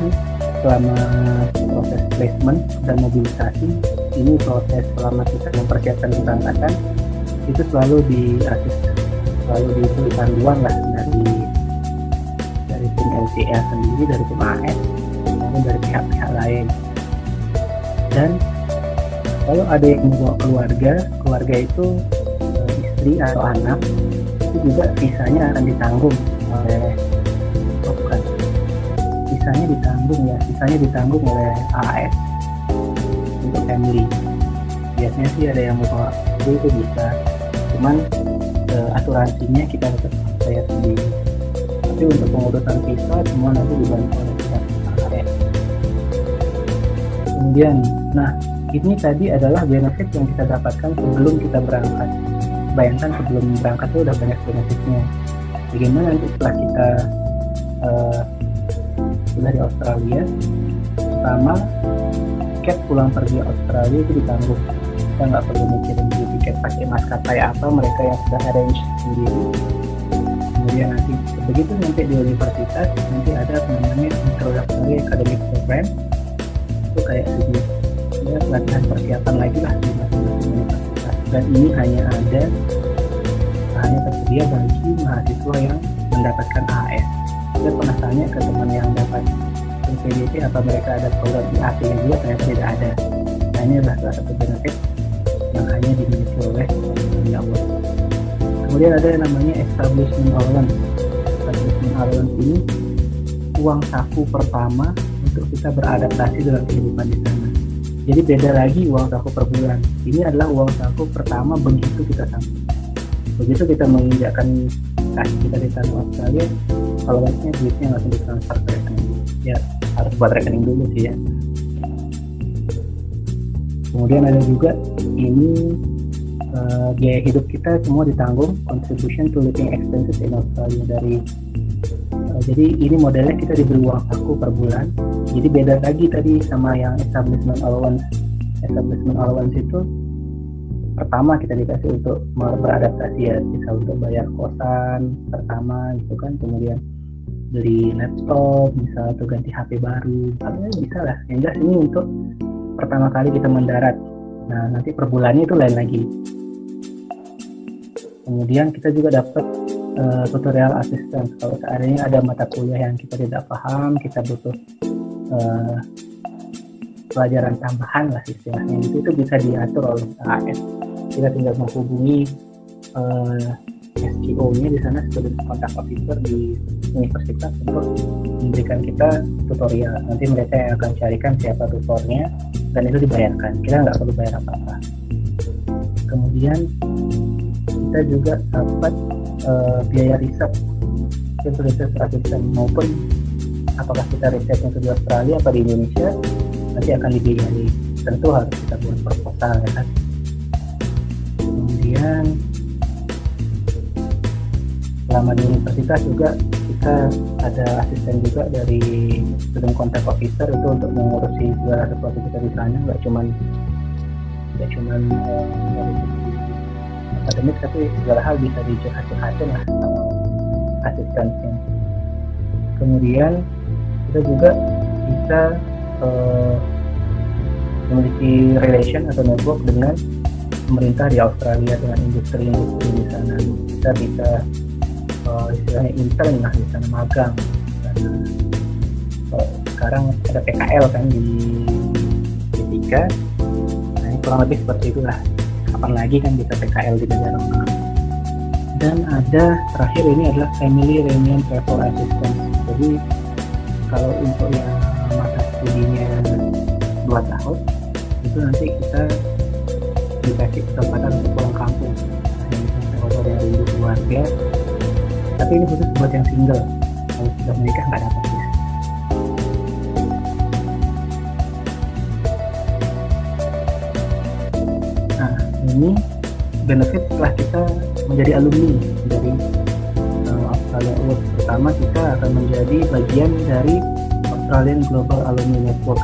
selama proses placement dan mobilisasi, ini proses selama kita mempersiapkan keberangkatan itu selalu di selalu diberi panduan lah dari dari tim LCA sendiri, dari tim AS maupun dari pihak-pihak lain. Dan kalau ada yang membawa keluarga keluarga itu uh, istri atau anak itu juga visanya akan ditanggung oleh oh bukan visanya ditanggung ya visanya ditanggung oleh AS family. Biasanya sih ada yang mau bawa itu itu bisa. Cuman uh, asuransinya kita tetap bayar sendiri. Tapi untuk pengurusan visa semua nanti dibantu oleh pihak kemudian nah ini tadi adalah benefit yang kita dapatkan sebelum kita berangkat. Bayangkan sebelum berangkat itu udah banyak benefitnya. Bagaimana nanti setelah kita uh, sudah di Australia pertama tiket pulang pergi Australia itu ditanggung. Kita nggak perlu mikirin pakai maskapai apa mereka yang sudah arrange sendiri. Kemudian nanti begitu nanti di universitas nanti ada namanya introductory academic program. Itu kayak studi ya pelatihan persiapan lagi lah di universitas. Dan ini hanya ada hanya tersedia bagi mahasiswa yang mendapatkan AS saya pernah tanya ke teman yang dapat PDP apa mereka ada program IAP yang juga ternyata tidak ada. Nah ini adalah salah satu benefit yang hanya dimiliki oleh Allah kemudian ada yang namanya establishment allowance establishment allowance ini uang saku pertama untuk kita beradaptasi dalam kehidupan di sana. Jadi beda lagi uang saku per bulan. Ini adalah uang saku pertama begitu kita sampai begitu kita menginjakkan kaki kita di tanah Australia kalau duitnya langsung ditransfer ke rekening. Ya harus buat rekening dulu sih ya kemudian ada juga ini uh, biaya hidup kita semua ditanggung contribution to living expenses in Australia dari uh, jadi ini modelnya kita diberi uang saku per bulan. Jadi beda lagi tadi sama yang establishment allowance. Establishment allowance itu pertama kita dikasih untuk beradaptasi ya bisa untuk bayar kosan pertama gitu kan kemudian beli laptop bisa atau ganti HP baru. Misalnya bisa lah. Yang jelas ini untuk pertama kali kita mendarat. Nah nanti per bulannya itu lain lagi. Kemudian kita juga dapat uh, tutorial assistant kalau seandainya ada mata kuliah yang kita tidak paham kita butuh uh, pelajaran tambahan lah istilahnya. Itu itu bisa diatur oleh AS kita tinggal menghubungi uh, SEO-nya di sana sebagai kontak officer di universitas untuk memberikan kita tutorial. Nanti mereka yang akan carikan siapa tutornya dan itu dibayarkan. Kita nggak perlu bayar apa-apa. Kemudian kita juga dapat uh, biaya riset itu riset assistant maupun apakah kita risetnya itu di Australia atau di Indonesia nanti akan dibiayai tentu harus kita buat proposal ya kan kemudian selama di universitas juga kita ada asisten juga dari student contact officer itu untuk mengurusi segala sesuatu kita di sana nggak cuman nggak cuman uh, akademik tapi segala hal bisa dicurhat-curhatin lah sama asistennya. Kemudian kita juga bisa uh, memiliki relation atau network dengan pemerintah di Australia dengan industri-industri di sana. Kita bisa uh, istilahnya intern lah di sana magang. Dan uh, sekarang ada PKL kan di D3 nah kurang lebih seperti itulah. Kapan lagi kan bisa PKL di negara dan ada terakhir ini adalah family reunion travel assistance. Jadi kalau untuk yang masa studinya dua tahun itu nanti kita dikasih kesempatan untuk pulang kampung. Nah, misalnya dari keluarga tapi ini khusus buat yang single. Kalau sudah menikah nggak dapat ya nah ini benefit setelah kita menjadi alumni. Dari uh, Australia Award pertama kita akan menjadi bagian dari Australian Global Alumni Network.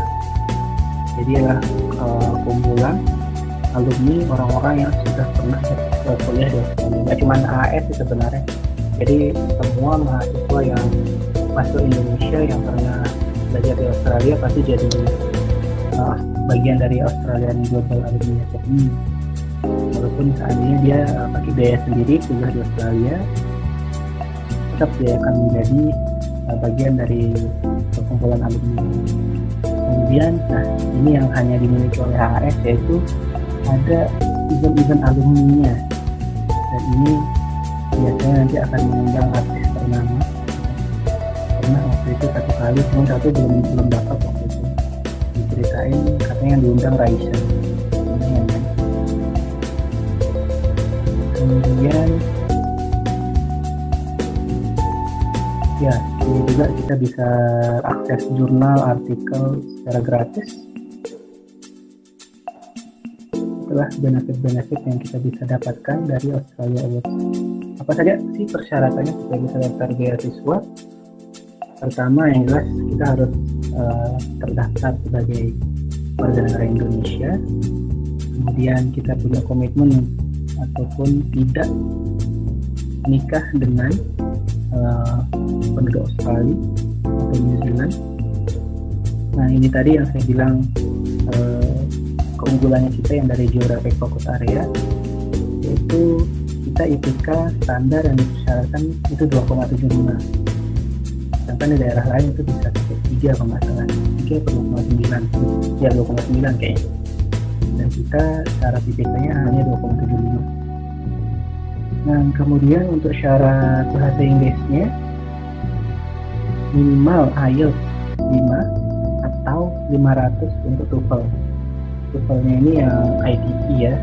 Jadi adalah uh, kumpulan alumni orang-orang yang sudah pernah kuliah di Australia. Nggak cuma AS sih sebenarnya jadi semua mahasiswa yang masuk Indonesia yang pernah belajar di Australia pasti jadi uh, bagian dari Australian Global Alumni ini walaupun seandainya dia uh, pakai biaya sendiri kuliah di Australia tetap dia akan menjadi uh, bagian dari perkumpulan alumni. Kemudian nah ini yang hanya dimiliki oleh HRS yaitu ada event-event alumni-nya. Dan ini biasanya nanti akan mengundang artis ternama. Karena waktu itu satu kali cuma satu belum belum dapat waktu itu. Diceritain katanya yang diundang Raisa. Kemudian ya juga kita bisa akses jurnal artikel secara gratis itulah benefit-benefit yang kita bisa dapatkan dari Australia Awards. Apa saja sih persyaratannya supaya bisa daftar beasiswa? Pertama yang jelas kita harus uh, terdaftar sebagai warga negara Indonesia. Kemudian kita punya komitmen ataupun tidak nikah dengan uh, penduduk Australia atau New Zealand. Nah ini tadi yang saya bilang uh, keunggulannya kita yang dari geographic focus area yaitu kita IPK standar yang dipersyaratkan itu 2,75 sedangkan di daerah lain itu bisa sampai 3 kalau nggak salah 3 atau 2,9 ya 2,9 kayaknya. Dan kita syarat IPK nya hanya 2,75 Nah, kemudian untuk syarat bahasa Inggrisnya minimal IELTS 5 atau 500 untuk TOEFL. TOEFL-nya ini yang ITP ya,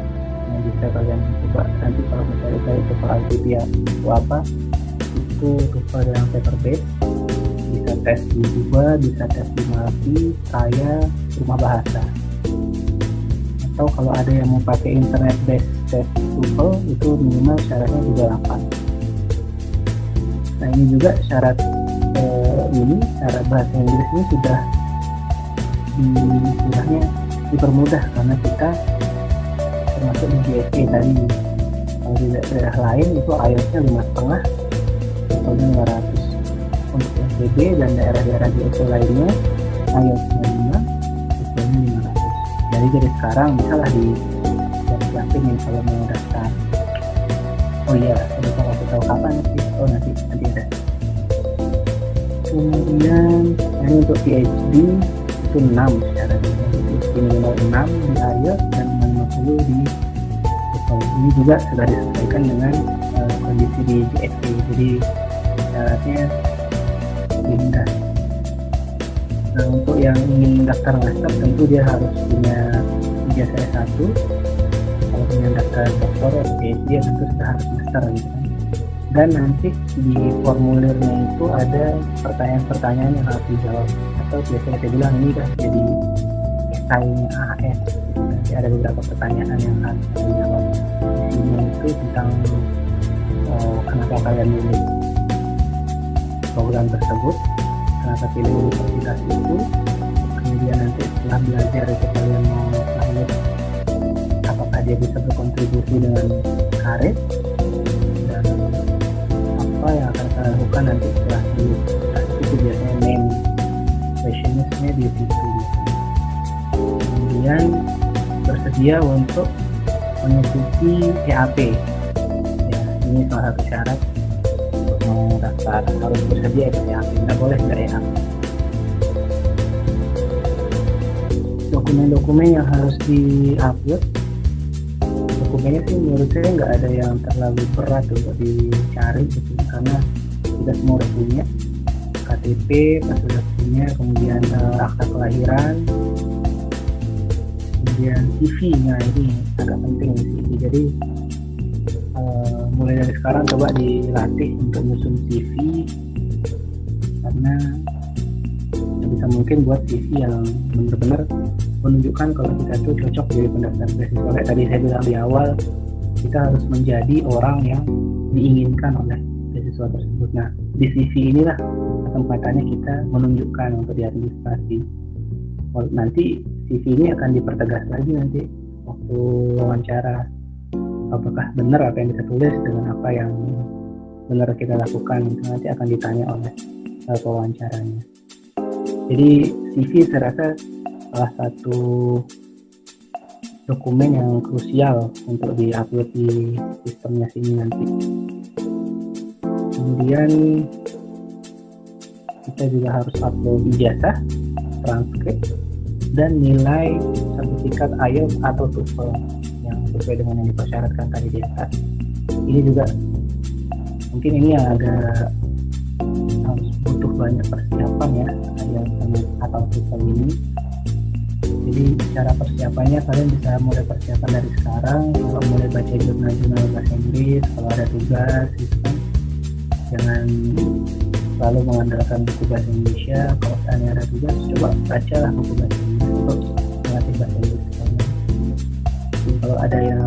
yang bisa kalian coba nanti kalau mencari cari TOEFL ITP ya itu apa? Itu TOEFL yang paper based, bisa tes di juga, bisa tes di Malawi, saya, rumah bahasa. Atau kalau ada yang mau pakai internet based tes TOEFL itu minimal syaratnya juga 8 nah ini juga syarat eh, ini syarat bahasa Inggris ini sudah di istilahnya dipermudah karena kita termasuk di GSE tadi. Kalau di daerah lain itu IELTS-nya lima setengah atau 500 untuk SBB dan daerah-daerah GSE lainnya IELTS-nya 5 TOEFL-nya 500 jadi dari sekarang misalnya di pengen kalau mau daftar. Oh iya udah kalau aku tahu kapan sih? Oh nanti nanti ada. Kemudian ini untuk PhD itu 6 secara minimal 6 di IELTS dan 50 di ini juga sudah disesuaikan dengan uh, kondisi di GSP jadi syaratnya rendah nah untuk yang ingin daftar master tentu dia harus punya ijazah S1 dengan daftar dokter atau PhD ya tentu sudah harus master gitu. Kan dan nanti di formulirnya itu ada pertanyaan-pertanyaan yang harus dijawab. Atau biasanya saya bilang ini kan jadi esainya AS nanti ada beberapa pertanyaan yang harus dijawab. Isinya itu tentang oh, kenapa kalian milih program tersebut? Kenapa pilih universitas itu? Kemudian nanti setelah belajar itu kalian mau lanjut dia bisa berkontribusi dengan karir? Dan apa yang akan saya lakukan nanti setelah di itu biasanya main questionnya di situ kemudian bersedia untuk mengikuti EAP ya ini salah satu syarat untuk mau daftar harus bersedia ikut EAP nggak boleh nggak EAP dokumen-dokumen yang harus di-upload dokumennya sih menurut saya nggak ada yang terlalu berat untuk dicari gitu karena kita semua udah punya. KTP pas punya kemudian uh, akta kelahiran kemudian CV nya ini agak penting sih jadi uh, mulai dari sekarang coba dilatih untuk nyusun CV karena bisa mungkin buat CV yang benar-benar menunjukkan kalau kita tuh cocok jadi pendaftar beasiswa kayak tadi saya bilang di awal kita harus menjadi orang yang diinginkan oleh beasiswa tersebut. Nah di sisi inilah kesempatannya kita menunjukkan untuk di administrasi nanti CV ini akan dipertegas lagi nanti waktu wawancara. Apakah benar apa yang kita tulis dengan apa yang benar kita lakukan itu nanti akan ditanya oleh pewawancaranya. Jadi CV saya rasa salah satu dokumen yang krusial untuk diupload di sistemnya sini nanti. Kemudian kita juga harus upload ijazah transkrip dan nilai sertifikat IELTS atau TOEFL yang sesuai dengan yang dipersyaratkan tadi di atas. Ini juga mungkin ini yang agak harus butuh banyak persiapan ya IELTS atau TOEFL ini. Jadi cara persiapannya kalian bisa mulai persiapan dari sekarang kalau mulai baca jurnal-jurnal bahasa Inggris kalau ada tugas gitu kan. Jangan selalu mengandalkan buku bahasa Indonesia kalau seandainya ada tugas coba bacalah buku bahasa melatih kalau ada yang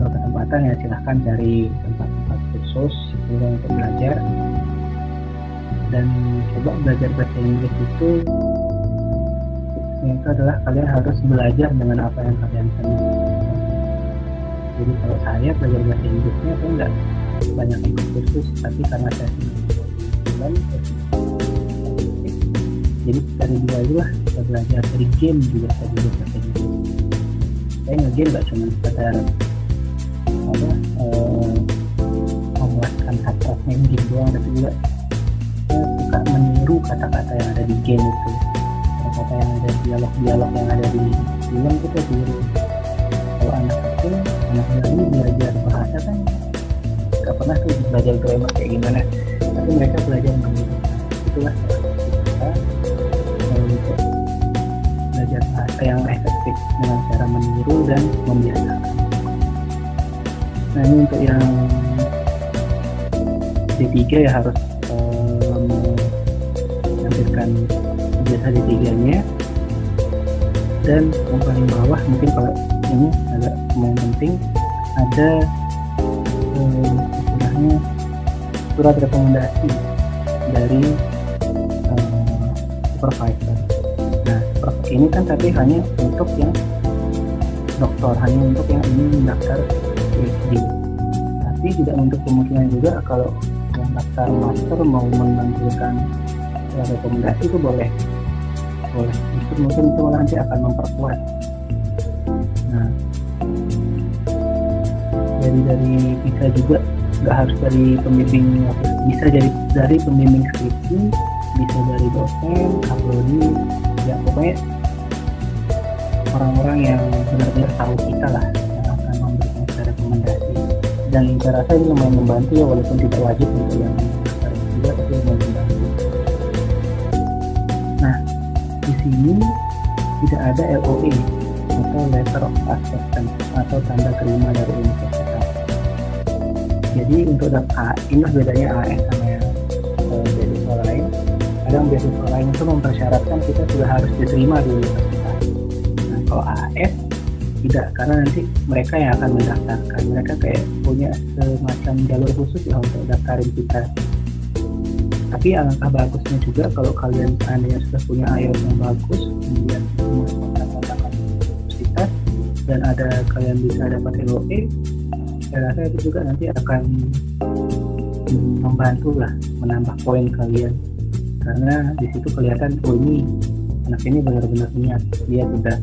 berkesempatan ya silahkan cari tempat-tempat khusus kan, untuk belajar. Dan coba belajar bahasa Inggris itu itu adalah kalian harus belajar dengan apa yang kalian senang jadi kalau saya belajar bahasa Inggrisnya saya nggak banyak ikut kursus tapi karena saya senang. Bulan jadi dari dua itu lah saya belajar dari game juga saya bahasa Inggris saya nge-game nggak cuma sekedar apa eh, memuaskan hasratnya game doang tapi juga suka meniru kata-kata yang ada di game itu. Kata-kata yang ada dialog-dialog yang ada di film saya tiru kalau anak kecil anak bayi belajar bahasa kan nggak pernah tuh belajar grammar kayak gimana. Tapi mereka belajar meniru. Itulah yang efektif dengan cara meniru dan membiasakan nah ini untuk yang D3 ya harus eh, menampilkan biasa D3 nya. Dan yang paling bawah mungkin kalau ini agak yang penting ada eh, istilahnya surat rekomendasi dari eh, supervisor. super- ini kan tapi hanya untuk yang dokter hanya untuk yang ingin mendaftar PhD tapi tidak untuk kemungkinan juga kalau yang daftar master mau menampilkan surat rekomendasi itu boleh. Boleh. Itu mungkin itu nanti akan memperkuat. Nah dari dari bisa juga nggak harus dari pembimbing bisa dari dari pembimbing skripsi bisa dari dosen kaprodi ya pokoknya orang-orang yang benar-benar tahu kita lah yang akan memberikan kita rekomendasi. Dan saya rasa ini lumayan membantu ya walaupun tidak wajib untuk yang daftar juga tapi lumayan membantu. Nah di sini tidak ada LOE atau Letter of Acceptance atau tanda terima dari universitas. Jadi untuk daftar ini bedanya AS sama yang eh, beasiswa lain. Kadang beasiswa lain itu mempersyaratkan kita sudah harus diterima di universitas kalau AS tidak karena nanti mereka yang akan mendaftarkan. Mereka kayak punya semacam jalur khusus ya untuk daftarin kita. Tapi alangkah bagusnya juga kalau kalian seandainya sudah punya IELTS yang bagus kemudian kontak-kontak universitas dan ada kalian bisa dapat LOE saya rasa itu juga nanti akan membantu lah menambah poin kalian. Karena di situ kelihatan oh ini anak ini benar-benar niat dia sudah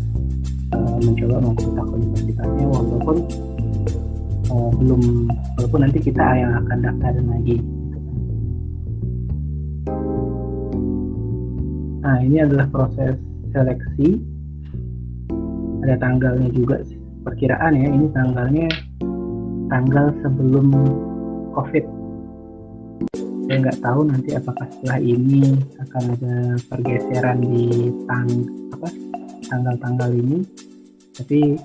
mencoba mengkontak universitasnya walaupun uh, belum walaupun nanti kita yang akan daftarin lagi. Nah ini adalah proses seleksi. Ada tanggalnya juga perkiraan ya ini tanggalnya tanggal sebelum covid. Saya nggak tahu nanti apakah setelah ini akan ada pergeseran di tang apa tanggal-tanggal ini tapi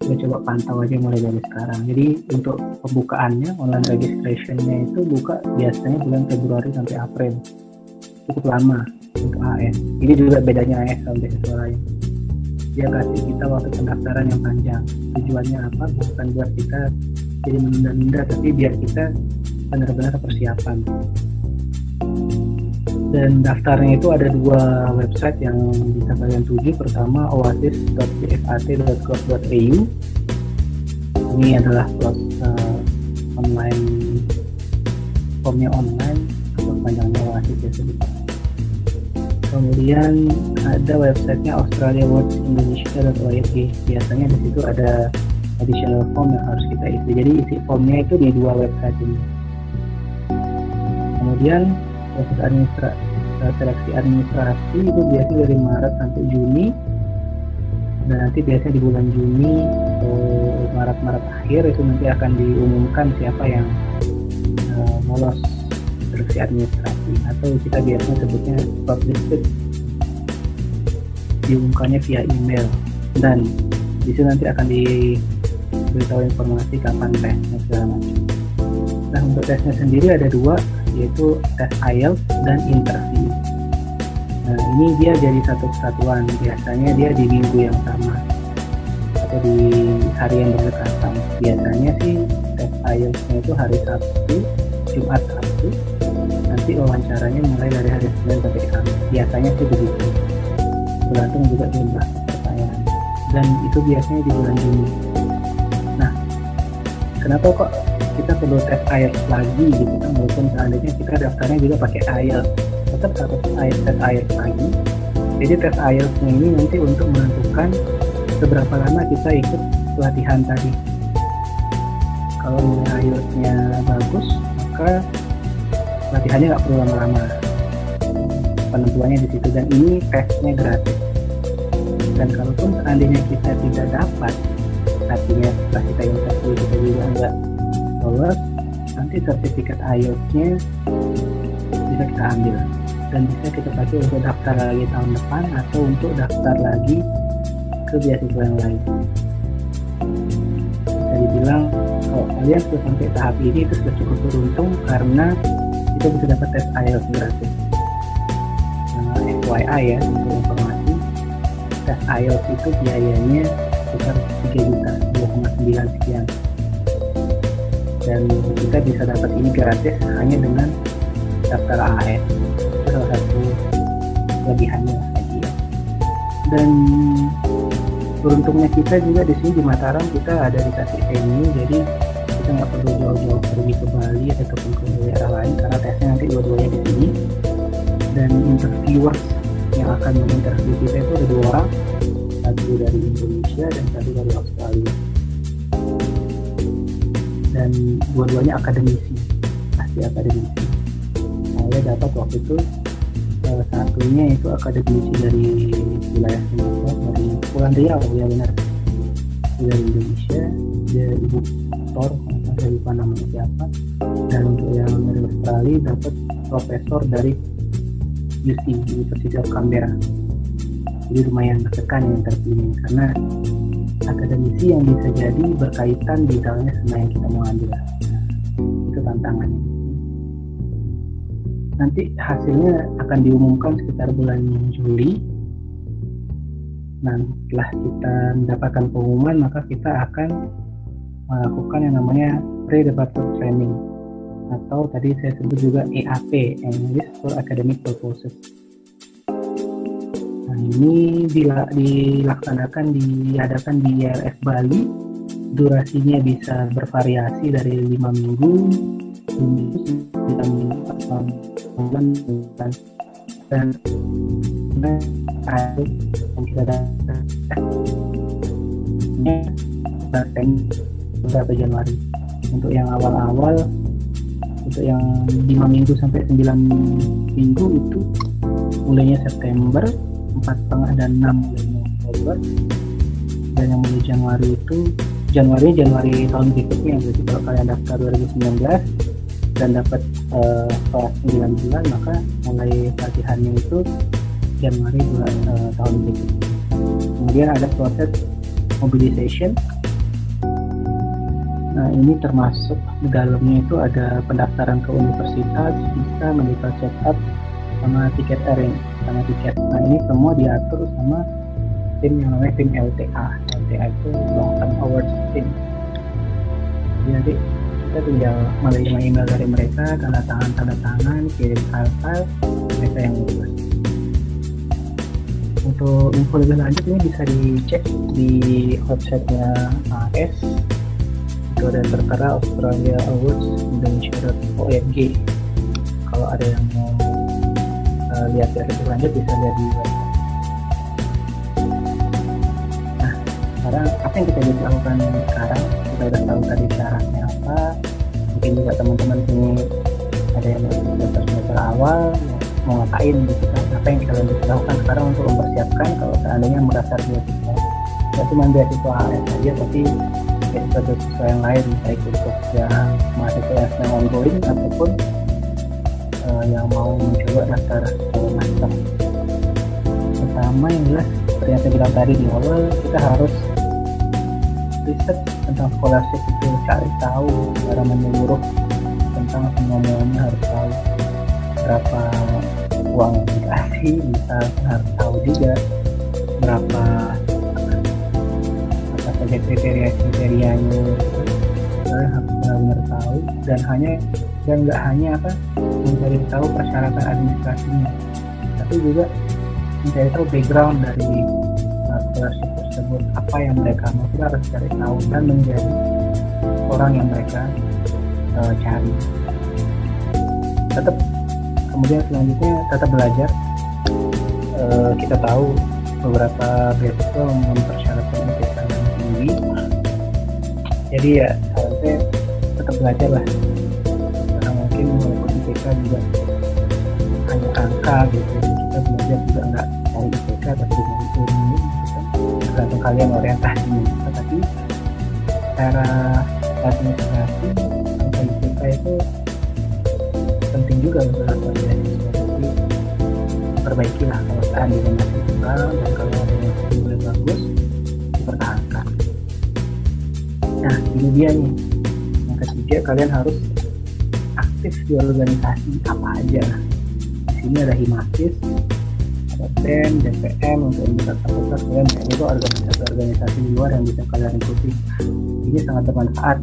saya coba pantau aja mulai dari sekarang. Jadi untuk pembukaannya online registrationnya itu buka biasanya bulan Februari sampai April. Cukup lama untuk AS ini juga bedanya AS sama beasiswa lain. Dia kasih kita waktu pendaftaran yang panjang. Tujuannya apa? Bukan buat kita jadi menunda-nunda tapi biar kita benar-benar persiapan dan daftarnya itu ada dua website yang bisa kalian tuju. Pertama oasis.bfat.gov.au ini adalah plus uh, online formnya online atau panjangnya oasis ya sebutnya kemudian ada websitenya australiaworldsindonesia.org biasanya di situ ada additional form yang harus kita isi. Jadi isi formnya itu di dua website ini. Kemudian proses administrasi seleksi administrasi itu biasanya dari Maret sampai Juni. Dan nanti biasanya di bulan Juni atau Maret-Maret akhir itu nanti akan diumumkan siapa yang uh, lolos seleksi administrasi. Atau kita biasanya sebutnya shortlisted. Diumumkannya via email. Dan di situ nanti akan diberitahu informasi kapan tesnya segala macam. Nah untuk tesnya sendiri ada dua yaitu tes IELTS dan interview nah ini dia jadi satu kesatuan. Biasanya dia di minggu yang sama atau di hari yang berdekatan. Biasanya sih tes IELTS-nya itu hari Sabtu Jumat Sabtu. Nanti wawancaranya mulai dari hari Senin sampai Kamis. Biasanya sih begitu. Bergantung juga jumlah pertanyaan. Dan itu biasanya di bulan Juni. Nah kenapa kok kita perlu tes IELTS lagi gitu kan. Walaupun seandainya kita daftarnya juga pakai IELTS tetap harus IELTS tes IELTS lagi. Jadi tes IELTS ini nanti untuk menentukan seberapa lama kita ikut pelatihan tadi. Kalau nilai IELTS-nya bagus maka latihannya nggak perlu lama-lama. Penentuannya di situ. Dan ini tesnya gratis. Dan kalaupun seandainya kita tidak dapat artinya setelah kita interview kita juga nggak lolos nanti sertifikat IELTS-nya bisa kita ambil. Dan bisa kita pakai untuk daftar lagi tahun depan atau untuk daftar lagi ke beasiswa yang lain. Bisa dibilang kalau kalian sudah sampai tahap ini itu sudah cukup beruntung karena kita bisa dapat tes IELTS gratis. Nah, FYI ya untuk informasi. Tes IELTS itu biayanya sekitar 3 juta 2,9 sekian dan kita bisa dapat ini gratis hanya dengan daftar AAS itu salah satu kelebihannya lagi ya dan beruntungnya kita juga di sini di Mataram kita ada dikasih venue jadi kita nggak perlu jauh-jauh pergi ke Bali ataupun ke daerah lain karena tesnya nanti dua-duanya di sini. Dan interviewers yang akan menginterview kita itu ada dua orang satu dari Indonesia dan satu dari Australia dan dua-duanya akademisi. Pasti akademisi. Saya dapat waktu itu salah satunya itu akademisi dari wilayah Sumatera dari Pulau Riau ya benar. Dari Indonesia dia ibu Tor lupa namanya siapa. Dan untuk yang dari Australia dapat profesor dari UC University of Canberra. Jadi lumayan tertekan yang terpilih karena akademisi yang bisa jadi berkaitan bidangnya sama yang kita mau ambil. Itu tantangannya. Nanti hasilnya akan diumumkan sekitar bulan Juli. Nah setelah kita mendapatkan pengumuman maka kita akan melakukan yang namanya pre-debater training. Atau tadi saya sebut juga EAP English for Academic Purposes ini dilaksanakan diadakan di ILS Bali. Durasinya bisa bervariasi dari lima minggu bulan dan beberapa Januari. Untuk yang awal-awal untuk yang lima minggu sampai 9 minggu itu mulainya September empat setengah dan enam Oktober dan yang mulai Januari itu Januari Januari tahun berikutnya berarti kalau kalian daftar 2019 dan dapat uh, kelas 9 bulan maka mulai latihannya itu Januari bulan uh, tahun berikutnya. Kemudian ada proses mobilization. Nah, ini termasuk di dalamnya itu ada pendaftaran ke universitas, bisa medical check up, sama tiket airing sama tiket nah ini semua diatur sama tim yang namanya tim LTA LTA itu long term awards team. Jadi kita tinggal menerima email dari mereka tanda tangan tanda tangan kirim file-file mereka yang ngurus untuk info lebih lanjut ini bisa dicek di websitenya AS itu ada tertera Australia Awards Indonesia.org kalau ada yang mau lihat lebih lanjut bisa lihat di website. Nah, sekarang apa yang kita bisa lakukan sekarang? Kita udah tahu tadi syaratnya apa. Mungkin juga teman-teman ini ada yang semester semester awal mau ngapain gitu kan? Apa yang kita bisa lakukan sekarang untuk mempersiapkan kalau seandainya merasa beasiswa? Tidak cuma beasiswa AS saja, tapi beasiswa-beasiswa yang lain baik untuk yang mahasiswa yang ongoing ataupun uh, yang mau mencoba daftar master pertama yang jelas seperti yang saya bilang tadi di awal kita harus riset tentang scholarship itu cari tahu secara menyeluruh tentang semuanya harus tahu berapa uang yang dikasih bisa harus tahu juga berapa apa saja kriteria kriterianya kalian harus benar-benar tahu dan hanya dan nggak hanya apa mencari tahu persyaratan administrasinya tapi juga mencari tahu background dari uh, scholarship tersebut. Apa yang mereka mau kita harus cari tahu dan menjadi orang yang mereka uh, cari. Tetap kemudian selanjutnya tetap belajar. Uh, kita tahu beberapa beasiswa mempersyaratkan IPK yang tinggi. Jadi ya seharusnya tetap belajar lah. Karena mungkin walaupun IPK juga hanya angka gitu. kita belajar juga nggak cari IPK tapi dengan ilmu gitu kalian orientasinya tetapi cara administrasi angka IPK itu penting juga untuk beasiswa jadi perbaikilah kalau seandainya masih kurang dan kalau ada yang lebih bagus dipertahankan. Nah ini dia nih. Yang ketiga kalian harus aktif di organisasi apa aja. Di sini ada himasis BEM, DPM untuk entitas fakultas kalian banyak juga organisasi-organisasi di luar yang bisa kalian ikuti. Ini sangat bermanfaat.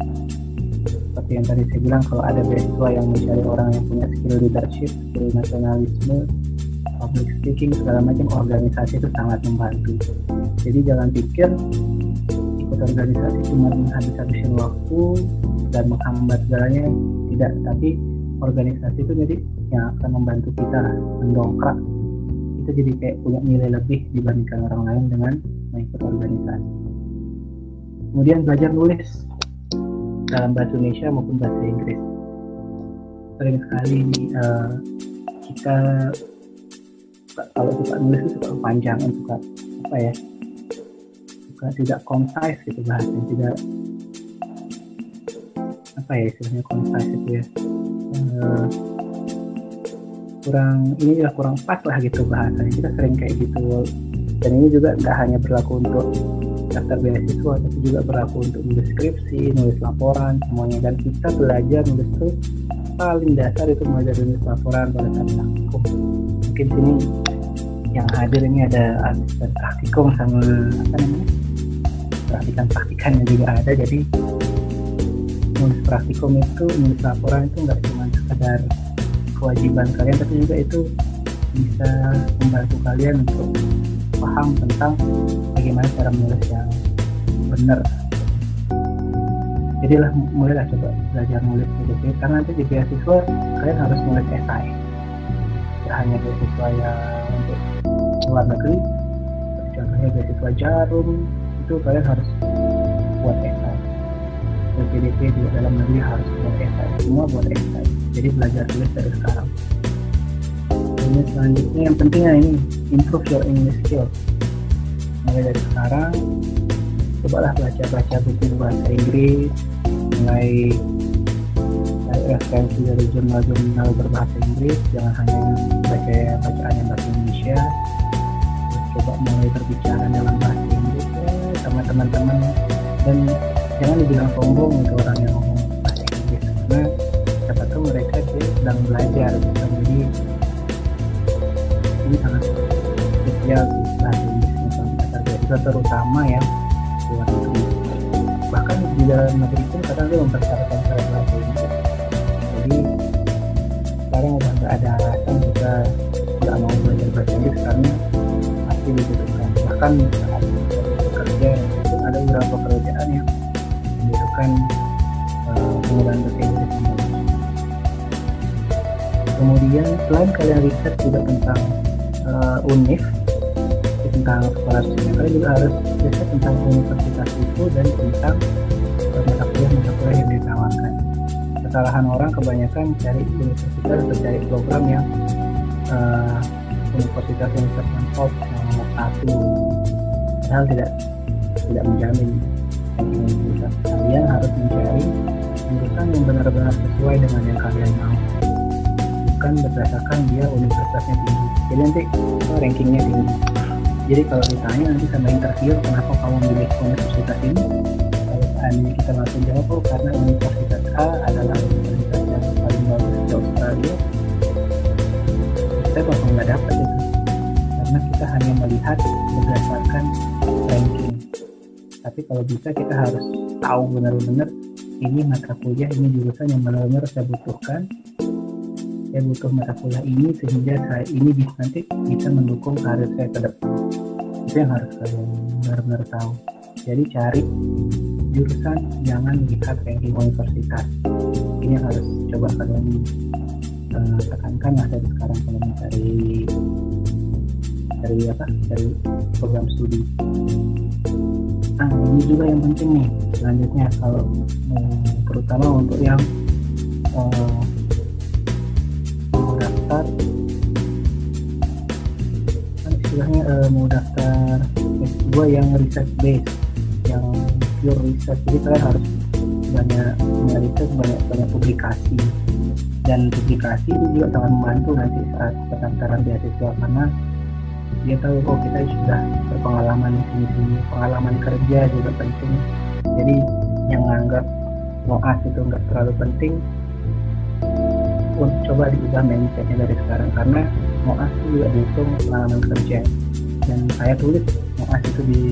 Seperti yang tadi saya bilang kalau ada beasiswa yang mencari orang yang punya skill leadership, skill nasionalisme, public speaking segala macam organisasi itu sangat membantu. Jadi jangan pikir ikut organisasi cuma habis-habisin waktu dan menghambat segalanya. Tidak tapi organisasi itu jadi yang akan membantu kita mendongkrak kita jadi kayak punya nilai lebih dibandingkan orang lain dengan mengikut organisasi. Kemudian belajar nulis dalam bahasa Indonesia maupun bahasa Inggris. Sering sekali uh, kita kalau suka nulis itu suka kepanjangan suka apa ya suka tidak concise gitu bahasanya tidak apa ya istilahnya concise itu ya. Uh, kurang ini juga kurang pas lah gitu bahasanya. Kita sering kayak gitu. Dan ini juga nggak hanya berlaku untuk daftar beasiswa tapi juga berlaku untuk nulis skripsi nulis laporan semuanya. Dan kita belajar nulis itu paling dasar itu dari nulis laporan pada saat praktikum. Mungkin sini yang hadir ini ada asisten praktikum sama apa namanya praktikan praktikannya juga ada. Jadi nulis praktikum itu nulis laporan itu nggak cuma sekedar kewajiban kalian tapi juga itu bisa membantu kalian untuk paham tentang bagaimana cara menulis yang benar. Jadilah mulailah coba belajar nulis gitu karena nanti di beasiswa kalian harus nulis esai. Tidak hanya beasiswa yang untuk luar negeri contohnya beasiswa jarum itu kalian harus buat esai. Dan PDP juga dalam negeri harus buat esai semua buat esai jadi belajar tulis dari sekarang. Ini selanjutnya yang pentingnya ini improve your English skills. Mulai dari sekarang cobalah baca-baca buku bahasa Inggris mulai referensi dari jurnal-jurnal berbahasa Inggris jangan hanya baca bacaan yang bahasa Indonesia. Coba mulai berbicara dalam bahasa Inggris ya, sama teman-teman. Dan jangan dibilang sombong untuk orang yang ngomong bahasa Inggris karena tahu mereka sedang belajar gitu. jadi ini sangat krusial bahasa kita terutama ya luar negeri bahkan di dalam negeri pun kadang dia mempersyaratkan syarat bahasa jadi sekarang udah nggak ada alasan kita nggak mau belajar bahasa Inggris karena pasti dibutuhkan. Bahkan saat bekerja itu ada beberapa pekerjaan yang membutuhkan uh, penggunaan bahasa kemudian selain kalian riset juga tentang uh, UNIF tentang scholarshipnya kalian juga harus riset tentang universitas itu dan tentang mata kuliah mata kuliah yang ditawarkan. Kesalahan orang kebanyakan cari universitas atau cari program yang uh, universitas yang top yang satu. Padahal tidak tidak menjamin kalian harus mencari jurusan yang benar-benar sesuai dengan yang kalian mau bukan berdasarkan dia universitasnya tinggi. Jadi nanti oh, rankingnya tinggi. Jadi kalau ditanya nanti sama interview kenapa kamu milih universitas ini? Kalau seandainya kita langsung jawab oh karena universitas A adalah universitas yang paling bagus di Australia. Kita bakal nggak dapat itu. Karena kita hanya melihat berdasarkan ranking. Tapi kalau bisa kita harus tahu benar-benar ini mata kuliah ini jurusan yang benar-benar saya butuhkan saya butuh mata kuliah ini sehingga saya ini bisa nanti bisa mendukung karir saya ke depan. Itu yang harus kalian benar-benar tahu. Jadi cari jurusan jangan lihat ranking universitas. Ini yang harus coba kalian uh, tekankan lah dari sekarang kalau mencari dari apa dari program studi. Nah ini juga yang penting nih selanjutnya kalau um, terutama untuk yang mau daftar. Kan istilahnya uh, mau daftar S2 yang research based yang pure research. Jadi kalian harus banyak banyak riset banyak banyak publikasi. Dan publikasi itu juga sangat membantu nanti saat pendaftaran beasiswa karena dia tahu oh kita sudah berpengalaman di sini pengalaman kerja juga penting. Jadi yang nganggap moas itu nggak terlalu penting untuk coba diubah mindsetnya dari sekarang. Karena moas itu juga dihitung pengalaman kerja. Dan saya tulis moas itu di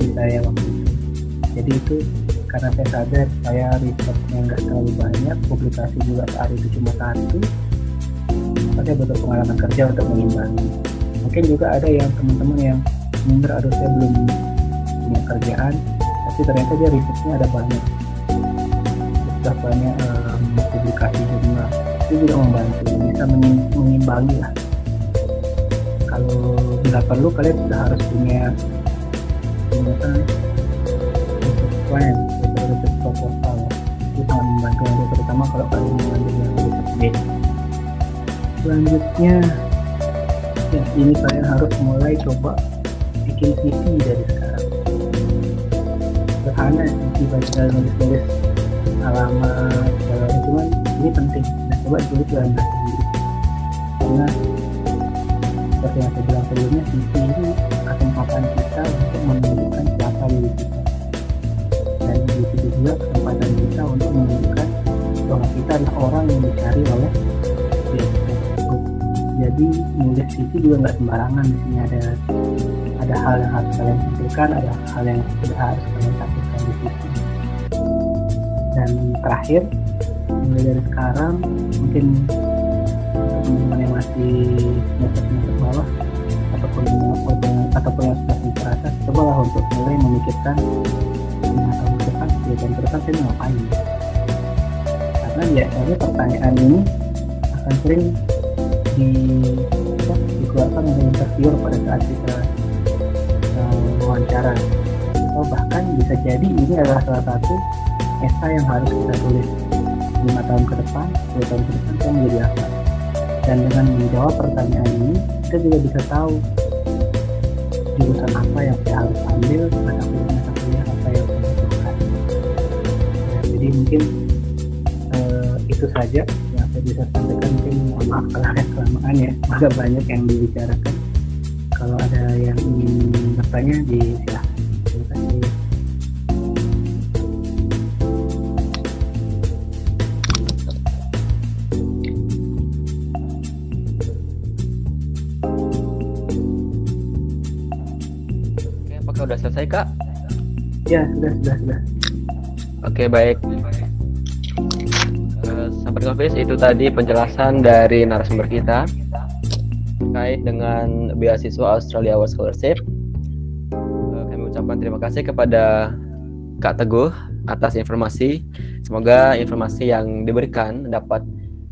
di saya waktu itu. Jadi itu karena saya sadar saya risetnya nggak terlalu banyak publikasi juga saat itu cuma satu. Saya butuh pengalaman kerja untuk mengimbangi. Mungkin juga ada yang teman-teman yang minder aduh saya belum punya kerjaan tapi ternyata dia risetnya ada banyak. Sudah banyak um, publikasi juga itu juga membantu bisa mengimbangi lah. Kalau bila perlu kalian sudah harus punya punya plan research proposal. Itu sangat membantu nanti terutama kalau kalian mengambil yang research base selanjutnya ya ini kalian harus mulai coba bikin CV dari sekarang. Sederhana CV baca nulis-nulis alamat cuman ini penting. Nah, coba tulis dalam bahasa karena seperti yang saya bilang sebelumnya CV ini kesempatan kita untuk menunjukkan siapa diri kita. Dan di situ juga kesempatan kita untuk menunjukkan bahwa kita adalah orang yang dicari oleh tersebut jadi nulis CV juga nggak sembarangan. Di sini ada ada hal yang harus kalian pikirkan ada hal yang tidak harus kalian takutkan di CV dan terakhir mulai dari sekarang mungkin teman-teman yang masih semester semester bawah ataupun ataupun yang sudah semester atas cobalah untuk mulai memikirkan lima tahun ke depan sepuluh tahun ke depan saya mau ngapain? Karena biasanya pertanyaan ini akan sering di dikeluarkan oleh interviewer pada saat kita uh, wawancara. Atau bahkan bisa jadi ini adalah salah satu esai yang harus kita tulis lima tahun ke depan, 10 tahun ke depan saya menjadi apa dan dengan menjawab pertanyaan ini kita juga bisa tahu jurusan apa yang saya harus ambil mata kuliah mata apa yang saya butuhkan. Nah, jadi mungkin uh, itu saja yang saya bisa sampaikan. Mungkin mohon maaf kalau ada kelamaan ya [LAUGHS] agak banyak yang dibicarakan. Kalau ada yang ingin bertanya silahkan ya sudah sudah sudah Oke baik. Eh, Sahabat Ngofis itu tadi penjelasan dari narasumber kita terkait dengan beasiswa Australia Award Scholarship. Eh, Kami ucapkan terima kasih kepada Kak Teguh atas informasi. Semoga informasi yang diberikan dapat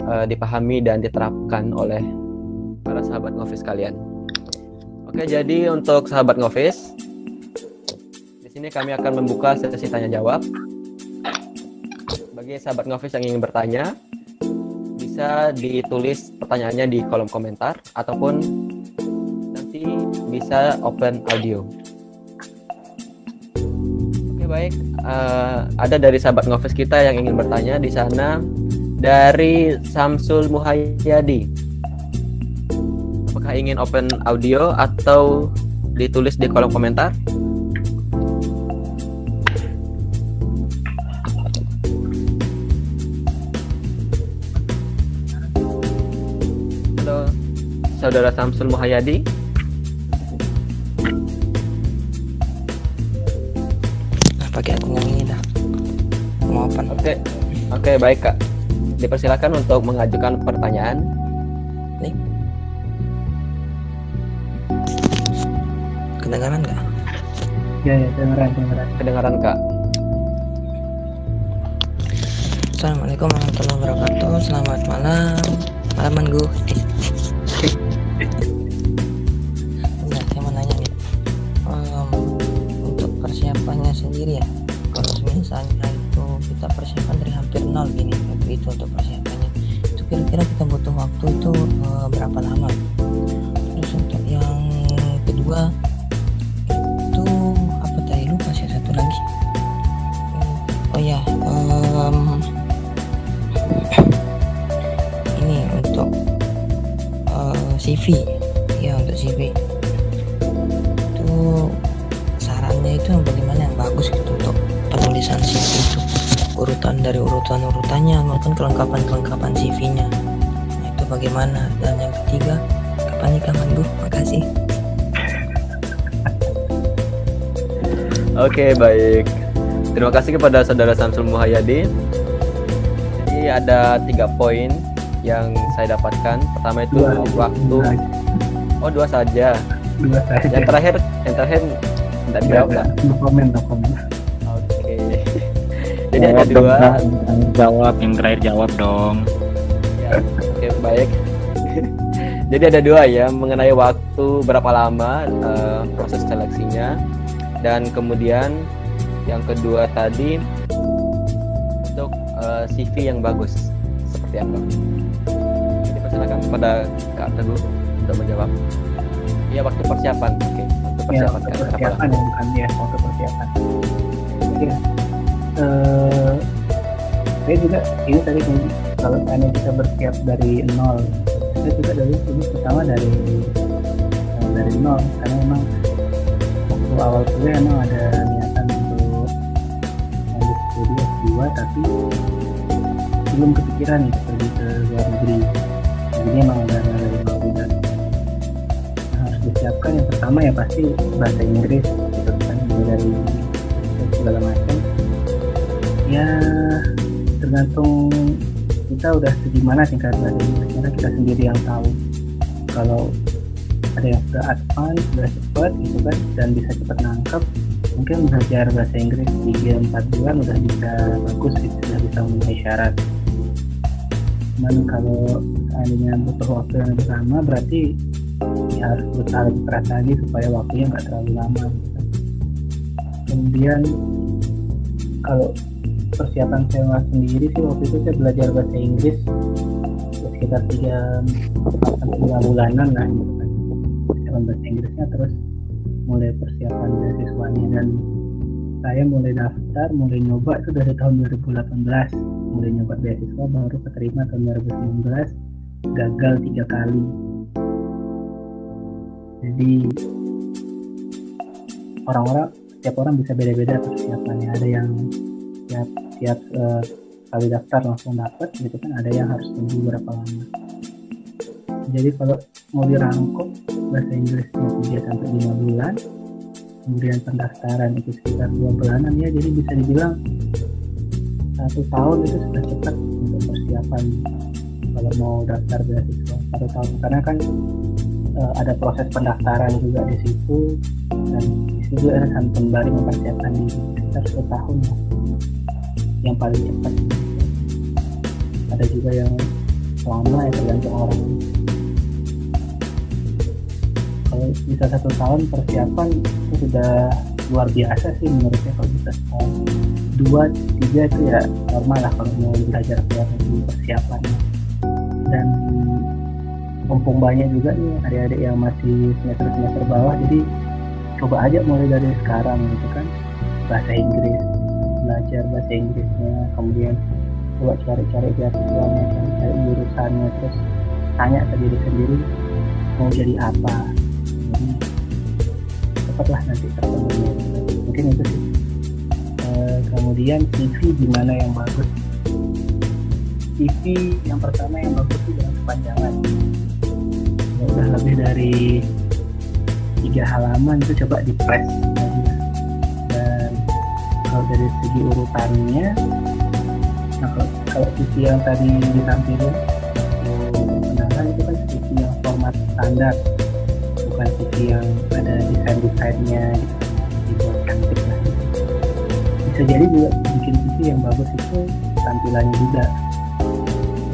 eh, dipahami dan diterapkan oleh para sahabat Ngofis kalian. Oke, jadi untuk sahabat Ngofis, sini kami akan membuka sesi tanya jawab bagi sahabat Ngofis yang ingin bertanya bisa ditulis pertanyaannya di kolom komentar ataupun nanti bisa open audio. Oke baik, Eh, ada dari sahabat Ngofis kita yang ingin bertanya di sana dari Samsul Muhayyadi. Apakah ingin open audio atau ditulis di kolom komentar? Saudara Samsul Muhayyadi. Nah, pakai aku yang ini dah. Mau apa? Oke, oke baik kak. Dipersilakan untuk mengajukan pertanyaan. Nih. Kedengaran nggak? ya ya dengeran dengeran Kedengaran kak. Assalamualaikum warahmatullahi wabarakatuh. Selamat malam. Malaman gue. Eh. Bentar, saya mau nanya nih. Em, untuk persiapannya sendiri ya. Kalau misalnya itu kita persiapan dari hampir nol gini, itu untuk persiapannya. Itu kira-kira kita butuh waktu itu eh, berapa lama? Terus untuk yang kedua CV ya untuk CV itu sarannya itu yang bagaimana? Yang bagus gitu untuk penulisan CV itu. Urutan dari urutan urutannya maupun kelengkapan kelengkapan CV-nya nah, itu bagaimana? Dan yang ketiga kapan nikah mandu makasih. [LAUGHS] Oke baik. Terima kasih kepada saudara Samsul Muhayyadi. Jadi ada tiga poin yang saya dapatkan. Pertama itu dua waktu. dua, Oh dua saja. dua saja Yang terakhir, yang terakhir tidak dijawab ada. Kak? no komen no komen Oke. [LAUGHS] Jadi ada Jawab dong, dua. Kak. jawab yang terakhir jawab dong Ya, Oke baik. [LAUGHS] Jadi ada dua ya mengenai waktu berapa lama eh, proses seleksinya dan kemudian yang kedua tadi untuk eh, CV yang bagus seperti apa? Jadi persilakan kepada Kak Teguh untuk menjawab. Iya waktu persiapan. Oke, waktu ya persiapan waktu kan berapa persiapan ya bukan ya waktu persiapan. Ya eh, saya juga ini tadi kalau tanya kita bersiap dari nol. Saya juga dari ini pertama dari eh, dari nol karena memang waktu awal kuliah emang ada niatan untuk lanjut studi S2 tapi belum kepikiran untuk pergi ke luar negeri jadi emang udah dari juga yang harus disiapkan yang pertama ya pasti bahasa Inggris gitu kan dari segala macam. Ya tergantung kita udah segimana tingkat bahasa Inggris karena kita sendiri yang tahu. Kalau ada yang sudah advance sudah cepat gitu kan dan bisa cepat nangkep mungkin belajar bahasa Inggris 3-4 bulan udah bisa bagus gitu sudah bisa memenuhi syarat. Cuman kalau seandainya butuh waktu yang lebih lama berarti ya harus berusaha lebih keras lagi supaya waktunya nggak terlalu lama gitu. Kemudian kalau persiapan saya sendiri sih waktu itu saya belajar bahasa Inggris ya sekitar tiga sampai lima bulanan lah gitu kan. Persiapan bahasa Inggrisnya terus mulai persiapan beasiswanya. Dan saya mulai daftar mulai nyoba itu dari tahun 2018 mulai nyoba beasiswa baru keterima tahun 2019 gagal tiga kali. Jadi orang-orang setiap orang bisa beda-beda persiapannya. Ada yang tiap tiap eh, kali daftar langsung dapat gitu kan ada yang harus tunggu berapa lama. Jadi kalau mau dirangkum bahasa Inggrisnya 3 sampai 5 bulan kemudian pendaftaran itu sekitar dua bulanan ya jadi bisa dibilang satu tahun itu sudah cepat untuk persiapan kalau mau daftar beasiswa satu tahun. Karena kan eh, ada proses pendaftaran juga di situ dan di situ juga ada kembali mempersiapkan diri sekitar satu tahun lah. Yang paling cepat. Ada juga yang lama ya tergantung orang. Kalau bisa satu tahun persiapan itu sudah luar biasa sih menurut saya kalau bisa setahun. Dua tiga itu ya normal lah kalau mau belajar keluar negeri persiapannya dan mumpung banyak juga nih adik-adik yang masih semester semester bawah jadi coba aja mulai dari sekarang gitu kan. Bahasa Inggris belajar bahasa Inggrisnya kemudian coba cari-cari beasiswanya kan cari jurusannya terus tanya ke diri sendiri mau jadi apa. Cepatlah nanti terpenuhi mungkin itu sih. Eh, kemudian TV di mana yang bagus TV yang pertama yang bagus itu jangan kepanjangan. Udah lebih dari tiga halaman itu coba di press. Dan kalau dari segi urutannya nah kalau, kalau TV yang tadi ditampilin oh, kenapa itu kan TV yang format standar. Bukan TV yang ada desain desainnya gitu cantik lah. Bisa jadi juga bikin TV yang bagus itu tampilannya juga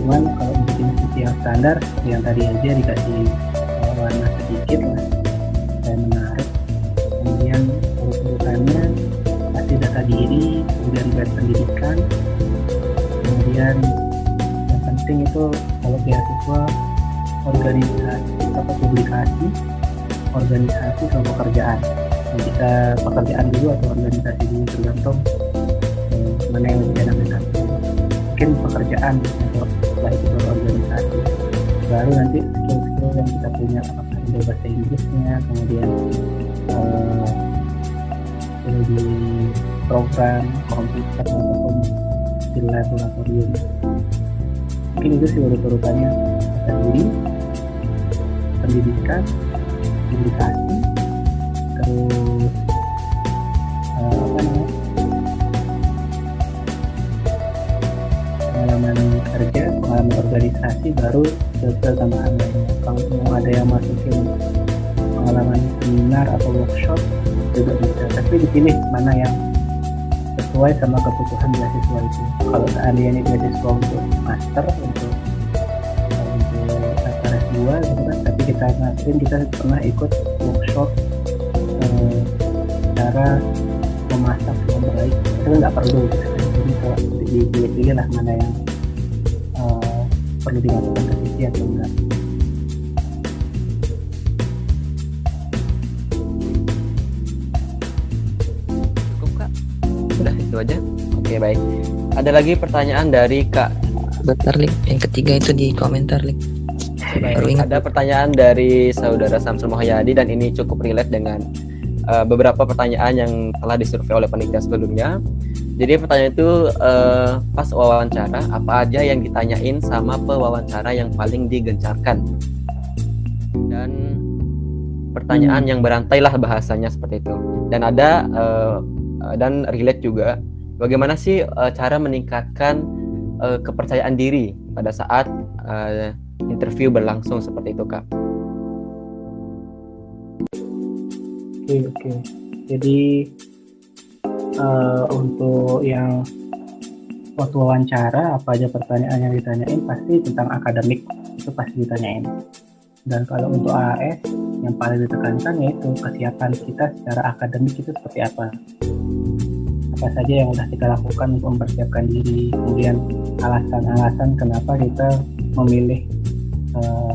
cuman kalau bikin yang standar yang tadi aja dikasih uh, warna sedikit lah dan menarik. Kemudian urut-urutannya pasti data diri kemudian guide pendidikan. Kemudian yang penting itu kalau beasiswa organisasi apa publikasi organisasi sama pekerjaan. Bisa pekerjaan dulu atau organisasi dulu tergantung eh, mana yang lebih enak mungkin pekerjaan setelah itu organisasi. Baru nanti skill-skill yang kita punya apakah itu bahasa Inggrisnya kemudian skill di program komputer ataupun di laboratorium. Mungkin itu sih urut-urutannya. Data diri pendidikan publikasi baru skill tambahan lainnya kalau mau ada yang masukin pengalaman seminar atau workshop juga bisa tapi dipilih mana yang sesuai sama kebutuhan beasiswa itu kalau seandainya beasiswa untuk master untuk untuk SRS 2 gitu kan tapi kita ngasihin kita pernah ikut workshop eh, cara memasak yang baik itu nggak perlu gitu kan jadi kalau dipilih lah mana yang eh, perlu dimasukkan ke sisi atau enggak Cukup kak? Udah itu aja. Oke baik. Ada lagi pertanyaan dari kak. bentar Lik yang ketiga itu di komentar Lik Baru ingat. Ada pertanyaan dari saudara Samsul Muhayyadi dan ini cukup relate dengan uh, beberapa pertanyaan yang telah disurvei oleh panitia sebelumnya. Jadi pertanyaan itu uh, pas wawancara apa aja yang ditanyain sama pewawancara yang paling digencarkan dan pertanyaan yang berantai lah bahasanya seperti itu. Dan ada uh, dan relate juga bagaimana sih uh, cara meningkatkan uh, kepercayaan diri pada saat uh, interview berlangsung seperti itu kak. Oke oke. Jadi eh, untuk yang waktu wawancara apa aja pertanyaan yang ditanyain pasti tentang akademik itu pasti ditanyain. Dan kalau untuk AAS yang paling ditekankan yaitu kesiapan kita secara akademik itu seperti apa. Apa saja yang sudah kita lakukan untuk mempersiapkan diri, kemudian alasan-alasan kenapa kita memilih eh,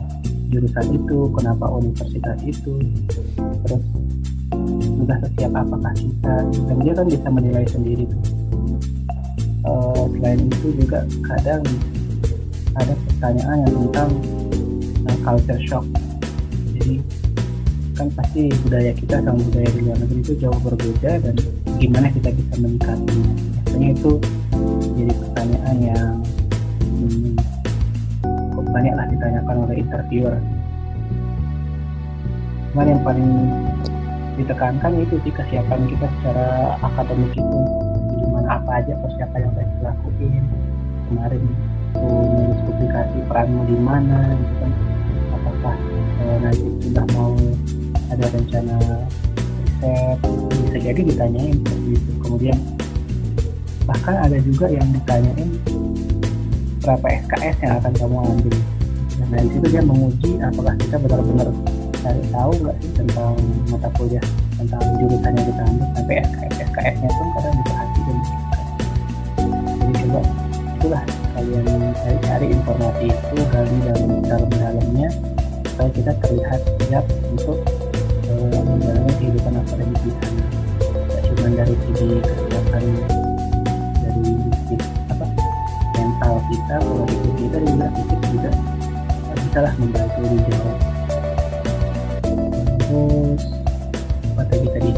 jurusan itu, kenapa universitas itu, terus sudah setiap apakah kita dan dia kan bisa menilai sendiri. Eh, selain itu juga kadang ada pertanyaan yang tentang eh, culture shock. Jadi kan pasti budaya kita sama budaya di luar negeri itu jauh berbeda dan gimana kita bisa menyikapinya biasanya itu jadi pertanyaan yang hmm, cukup banyak lah ditanyakan oleh interviewer. Cuman yang paling ditekankan itu sih kesiapan kita secara akademik itu. Gimana apa aja persiapan yang kita lakuin kemarin nulis publikasi peranmu di mana gitu kan. Apakah eh, nanti sudah mau ada rencana riset bisa jadi ditanyain seperti itu. Kemudian bahkan ada juga yang ditanyain berapa SKS yang akan kamu ambil. Dan dari situ dia menguji apakah kita benar-benar cari tahu nggak sih tentang mata kuliah tentang jurusan yang kita ambil sampai SKS SKS nya pun kadang diperhatikan jadi coba itulah kalian cari-cari informasi itu gali dalam dalam-dalamnya supaya kita terlihat siap untuk eh, menjalani kehidupan akademik di sana. Tidak cuma dari segi kesiapan dari segi apa mental kita pikir kita juga fisik juga bisa lah membantu dijawab terus apa tadi tadi?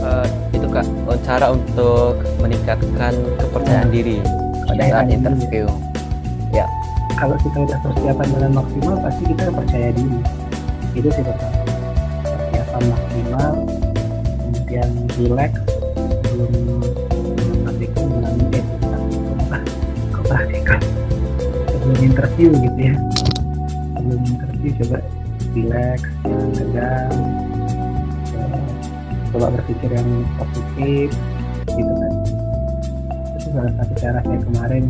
Uh, itu kak cara untuk meningkatkan kepercayaan diri pada iya, saat iya. interview. Ya. Kalau kita udah persiapan dengan maksimal pasti kita percaya diri. Itu sih pertama persiapan maksimal kemudian relax belum menempatikan dengan eh kau sebelum interview gitu ya. Sebelum interview coba relax tegang eh, coba berpikir yang positif gitu kan. Itu salah satu cara saya kemarin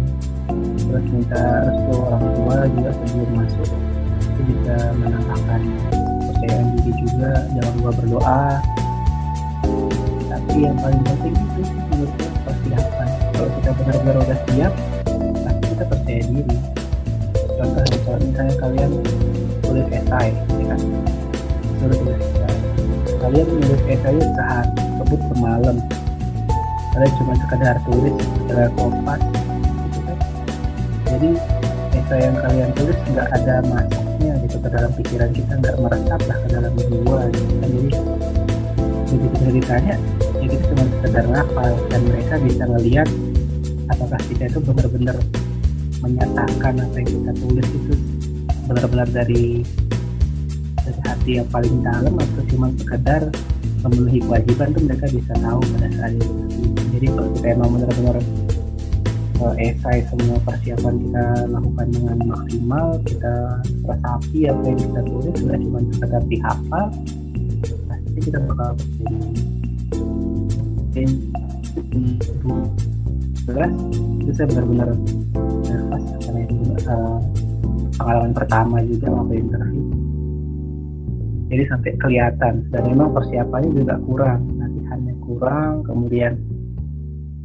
terus minta restu orang tua juga sebelum masuk. Itu bisa menambahkan kepercayaan diri juga jangan lupa berdoa. Tapi yang paling penting itu menurut saya persiapan. Kalau kita benar-benar udah siap pasti kita percaya diri contoh kalau misalnya kalian tulis esai ya kan? Suruh tulis esai. Kalian menulis esai sehari sebut semalam kalian cuma sekedar tulis sekedar kompas gitu kan? Jadi esai yang kalian tulis nggak ada masuknya gitu ke dalam pikiran kita nggak meresap lah ke dalam jiwa gitu kan? Jadi begitu kita ditanya ya cuma sekedar ngapal dan mereka bisa ngelihat apakah kita itu benar-benar menyatakan apa yang kita tulis itu benar-benar dari dari hati yang paling dalam atau cuma sekedar memenuhi kewajiban tuh mereka bisa tahu pada saat itu. Jadi kalau kita emang benar-benar uh, esai semua persiapan kita lakukan dengan maksimal kita resapi apa yang kita tulis tidak cuma sekedar dihafal pasti kita bakal jadi belas itu saya benar-benar nervous karena itu uh, pengalaman pertama juga waktu interview. Jadi sampai kelihatan. Dan memang persiapannya juga kurang latihannya kurang kemudian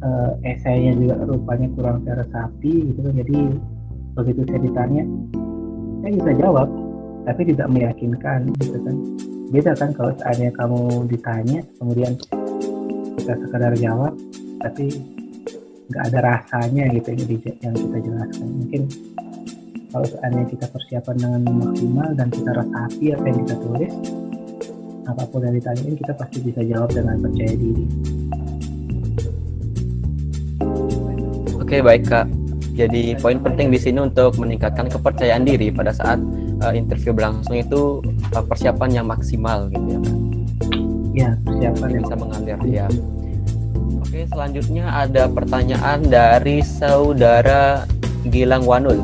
uh, esainya juga rupanya kurang sapi gitu kan. Jadi begitu saya ditanya saya bisa jawab tapi tidak meyakinkan gitu kan. Beda kan kalau seandainya kamu ditanya kemudian kita sekadar jawab tapi nggak ada rasanya gitu yang, kita jelaskan mungkin kalau seandainya kita persiapan dengan maksimal dan kita resapi apa yang kita tulis apa pun yang ditanyain kita pasti bisa jawab dengan percaya diri Oke baik kak. Jadi poin penting di sini untuk meningkatkan kepercayaan diri pada saat uh, interview berlangsung itu uh, persiapan yang maksimal gitu ya kak. ya persiapan Yang yang bisa mengalir ya. Oke selanjutnya ada pertanyaan dari saudara Gilang Wanul.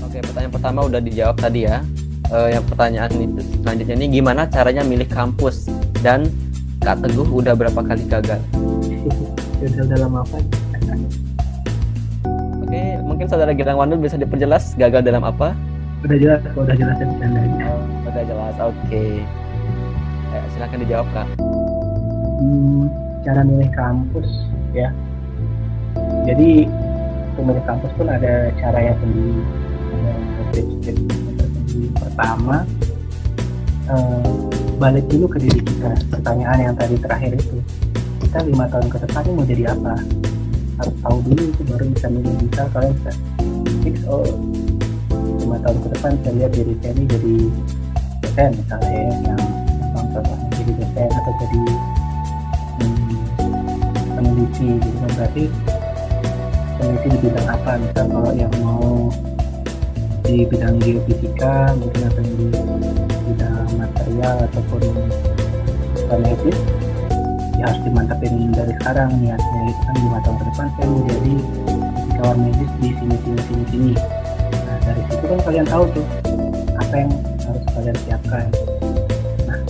Oke pertanyaan pertama udah dijawab tadi ya. Eh, yang pertanyaan itu selanjutnya ini gimana caranya milih kampus dan Kak Teguh udah berapa kali gagal? sudah dalam apa Oke, mungkin saudara Gilang Wanul bisa diperjelas gagal dalam apa? udah jelas udah jelas Oh, udah jelas, oke. Eh, silakan dijawab kak. Hmm, cara milih kampus ya jadi untuk milih kampus pun ada cara yang sendiri ada pertama eh, balik dulu ke diri kita pertanyaan yang tadi terakhir itu kita lima tahun ke depan mau jadi apa harus tahu dulu itu baru bisa milih bisa kalian bisa fix oh lima tahun ke depan saya lihat diri saya ini jadi dosen misalnya ya, yang contohnya jadi dosen atau jadi hmm, peneliti gitu kan. Berarti peneliti di bidang apa? Misal kalau yang mau di bidang geofisika mungkin atau di bidang material ataupun medis ya harus dimantapin dari sekarang. Niatnya itu kan lima tahun ke depan saya mau jadi fisikawan medis di sini sini sini sini. Nah dari situ kan kalian tahu tuh apa yang harus kalian siapkan. Nah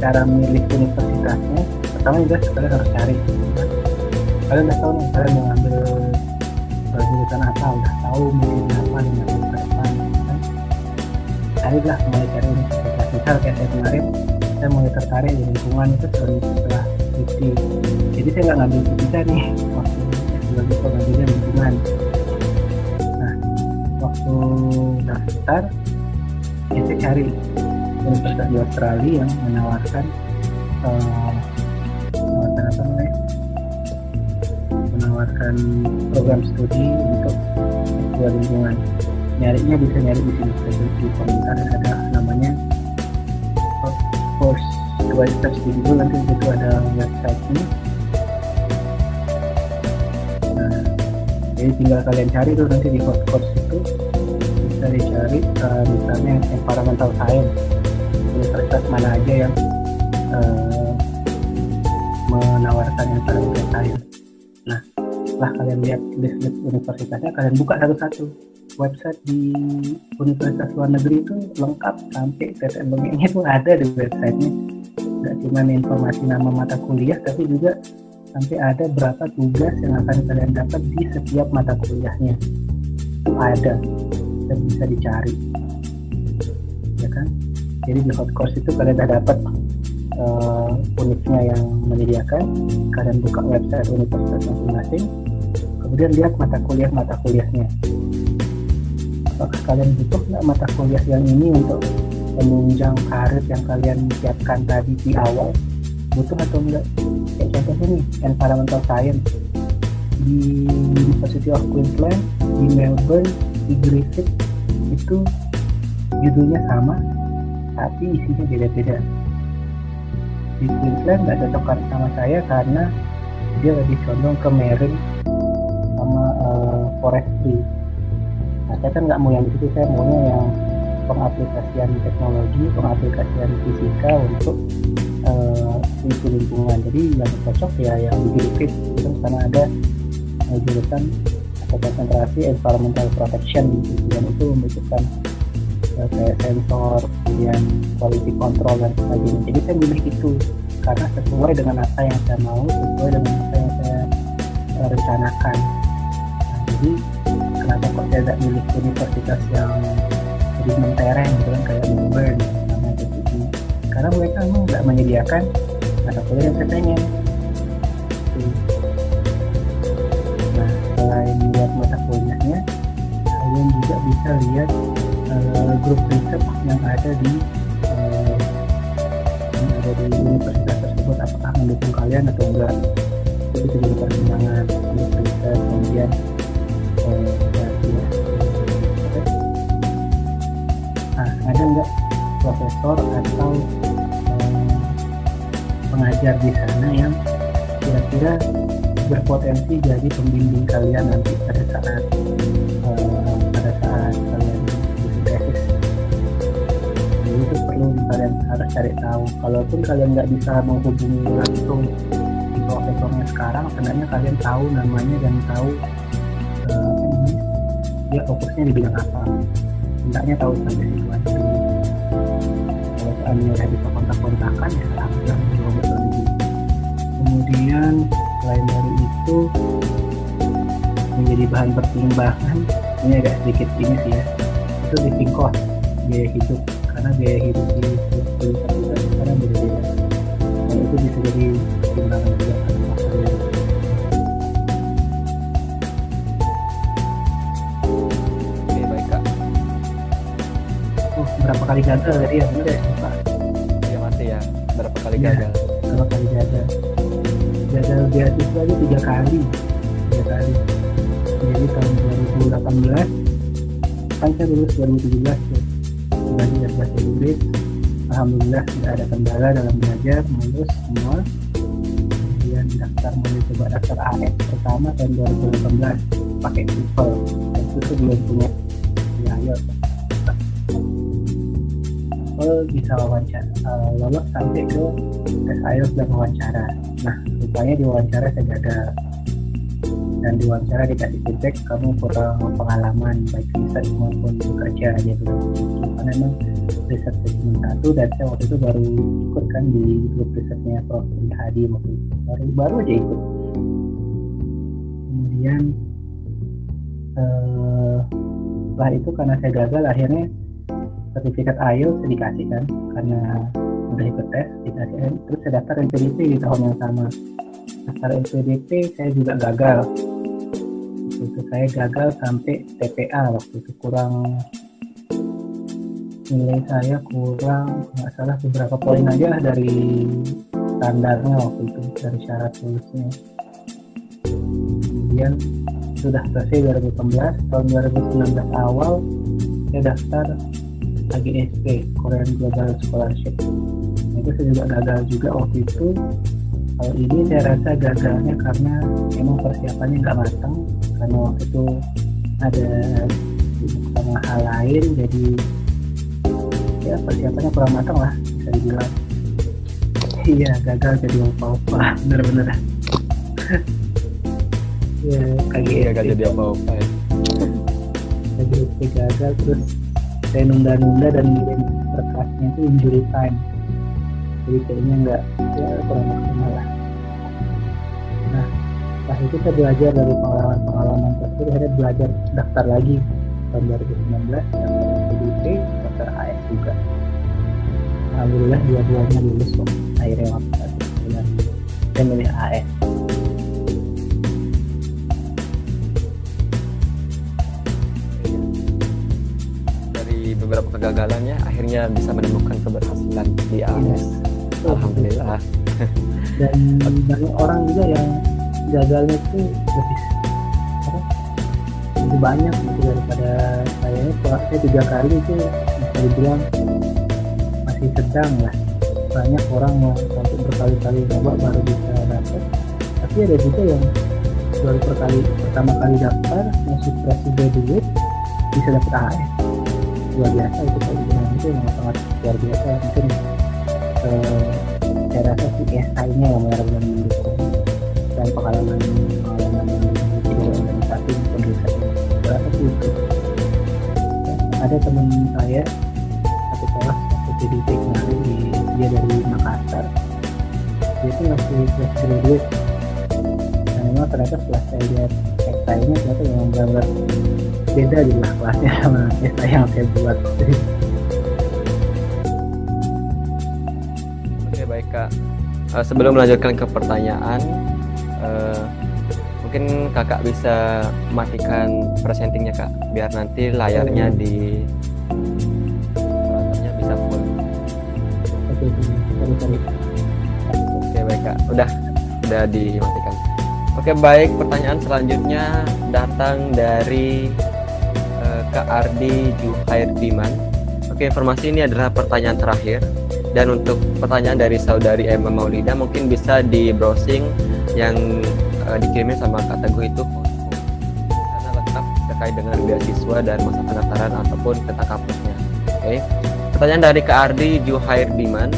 cara memilih universitasnya pertama juga kalian harus cari. Kalian udah tahu nih kalian mau ngambil uh, jurusan apa udah tahu milih apa lima tahun ke depan kan? Carilah mulai cari universitas misal kayak saya kemarin saya mulai tertarik di lingkungan itu dari setelah skripsi jadi saya nggak ngambil fisika nih waktu S2 itu ngambilnya lingkungan. Nah waktu daftar ya saya cari. Universitas di Australia yang menawarkan eh, program studi untuk S2 lingkungan. Nyarinya bisa nyari di sini. Di komentar ada namanya course search di Google nanti di situ ada websitenya. Nah jadi tinggal kalian cari tuh nanti di hot course itu. Bisa dicari uh, misalnya environmental science. Universitas mana aja yang uh, menawarkan setelah kalian lihat list universitasnya kalian buka satu-satu. Website di universitas luar negeri itu lengkap sampai tetek bengeknya itu ada di websitenya. Nggak cuma informasi nama mata kuliah tapi juga sampai ada berapa tugas yang akan kalian dapat di setiap mata kuliahnya. Ada dan bisa dicari. Ya kan? Jadi di hot course itu kalian udah dapat uh, unitnya yang menyediakan. Kalian buka website universitas masing-masing kemudian lihat mata kuliah mata kuliahnya. Apakah kalian butuh nggak mata kuliah yang ini untuk menunjang karir yang kalian siapkan tadi di awal? Butuh atau enggak kayak contohnya nih environmental science. Di University of Queensland di Melbourne di Griffith itu judulnya sama tapi isinya beda-beda. Di Queensland nggak cocok sama saya karena dia lebih condong ke marine sama uh, forestry nah saya kan nggak mau yang di situ saya maunya yang pengaplikasian teknologi pengaplikasian fisika untuk uh, lingkungan jadi yang cocok ya yang Griffith itu karena ada uh, jurusan atau konsentrasi environmental protection gitu dan itu membutuhkan uh, sensor kemudian quality control dan sebagainya. Jadi saya milih itu karena sesuai dengan apa yang saya mau sesuai dengan apa yang saya rencanakan jadi kenapa kok tidak milih universitas yang lebih mentereng gitu kan kayak Melbourne sama PTI karena mereka memang nggak menyediakan mata kuliah yang saya pengen. Nah selain lihat mata kuliahnya kalian juga bisa lihat uh, grup riset yang ada di uh, yang ada di universitas tersebut. Apakah mendukung kalian atau enggak? Itu jadi pertimbangan untuk riset kemudian nah ada nggak profesor atau um, pengajar di sana yang kira-kira berpotensi jadi pembimbing kalian nanti pada saat uh, pada saat kalian tesis jadi itu perlu kalian harus cari tahu. Kalaupun kalian nggak bisa menghubungi langsung di profesornya sekarang sebenarnya kalian tahu namanya dan tahu dia fokusnya di bidang apa? Hendaknya tahu sampai situ aja dulu kalau seandainya udah bisa kontak-kontakan ya alhamdulillah betul lagi kemudian selain dari itu menjadi bahan pertimbangan ini agak sedikit ini sih ya. Itu living cost biaya hidup. Karena biaya hidup di universitas juga sekarang beda-beda. Dan itu bisa jadi pertimbangan juga karena berapa kali gagal tadi ya ya Pak? Ya masih ya. Berapa kali Iya. gagal? berapa kali gagal gagal beasiswa aja tiga kali tiga kali jadi tahun 2018 kan saya lulus 2017 tuh belajar dari bahasa Inggris Alhamdulillah tidak ada kendala dalam belajar lulus semua kemudian daftar mulai coba daftar AS pertama tahun 2018 pakai dan itu belum punya TOEFL bisa wawancara eh, lolos sampai ke tes IELTS dan wawancara. Nah, rupanya di wawancara saya gagal. Dan di wawancara dikasih feedback kamu kurang pengalaman baik riset maupun bekerja gitu. Karena memang riset cuma satu dan saya waktu itu baru ikut kan di grup risetnya Prof. Hadi waktu itu. Baru baru aja ikut. Kemudian eh, setelah itu karena saya gagal akhirnya sertifikat IELTS dikasih kan karena udah ikut tes dikasih terus saya daftar NPDP di tahun yang sama. Daftar NPDP saya juga gagal. Waktu itu saya gagal sampai TPA waktu itu. Kurang nilai saya kurang nggak salah beberapa poin aja dari standarnya waktu itu dari syarat lulusnya kemudian sudah selesai 2018 tahun 2019 awal saya daftar AGSP Korean Global Scholarship. Nah, itu saya juga gagal juga waktu itu. Kalau ini saya rasa gagalnya karena emang persiapannya nggak matang. Karena waktu itu ada sama hal lain jadi ya persiapannya kurang matang lah bisa dibilang. Iya gagal jadi opa-opa bener-bener. [LAUGHS] Ya kayak Gak jadi apa-apa ya. saya gagal terus saya nunda-nunda dan ngirim berkasnya itu injury time. Jadi kayaknya nggak ya kurang maksimal lah. Nah setelah itu saya belajar dari pengalaman-pengalaman tersebut akhirnya belajar daftar lagi tahun 2019 daftar PDP daftar AS juga. Alhamdulillah dua-duanya lulus kok akhirnya waktu bulan saya milih AS beberapa kegagalannya akhirnya bisa menemukan keberhasilan di AS. Alhamdulillah. [LAUGHS] dan banyak orang juga yang gagalnya itu lebih apa lebih banyak gitu daripada saya. Saya tiga kali itu bisa dibilang masih sedang lah. Banyak orang yang sampai berkali-kali coba baru bisa dapat tapi ada juga yang baru perkali pertama kali daftar masih fresh graduate bisa dapat AS luar biasa itu kalau dibilang itu yang sangat luar biasa. Mungkin eh, saya rasa sih SI-nya yang benar-benar mendukung dan pengalaman pengalaman dari organisasi maupun riset saya rasa sih itu. Ada teman saya satu kelas waktu PDP kemarin di, dia dari Makassar. Dia itu masih fresh graduate. Dan memang ternyata setelah saya lihat SI-nya ternyata memang benar-benar beda jumlah kelasnya sama SI yang saya buat Oke baik kak. Eh, sebelum melanjutkan ke pertanyaan, eh, mungkin kakak bisa matikan presentingnya kak, biar nanti layarnya di layarnya bisa full. oke Oke baik kak, udah udah dimatikan. Oke baik, pertanyaan selanjutnya datang dari eh, Kak Ardi Juhair Diman. Oke, informasi ini adalah pertanyaan terakhir dan untuk pertanyaan dari saudari Emma Maulida mungkin bisa di browsing yang eh, dikirimin sama Kak Teguh itu karena lengkap terkait dengan beasiswa dan masa pendaftaran ataupun tentang kampusnya. Oke. Pertanyaan dari Kak Ardi Juhair Diman.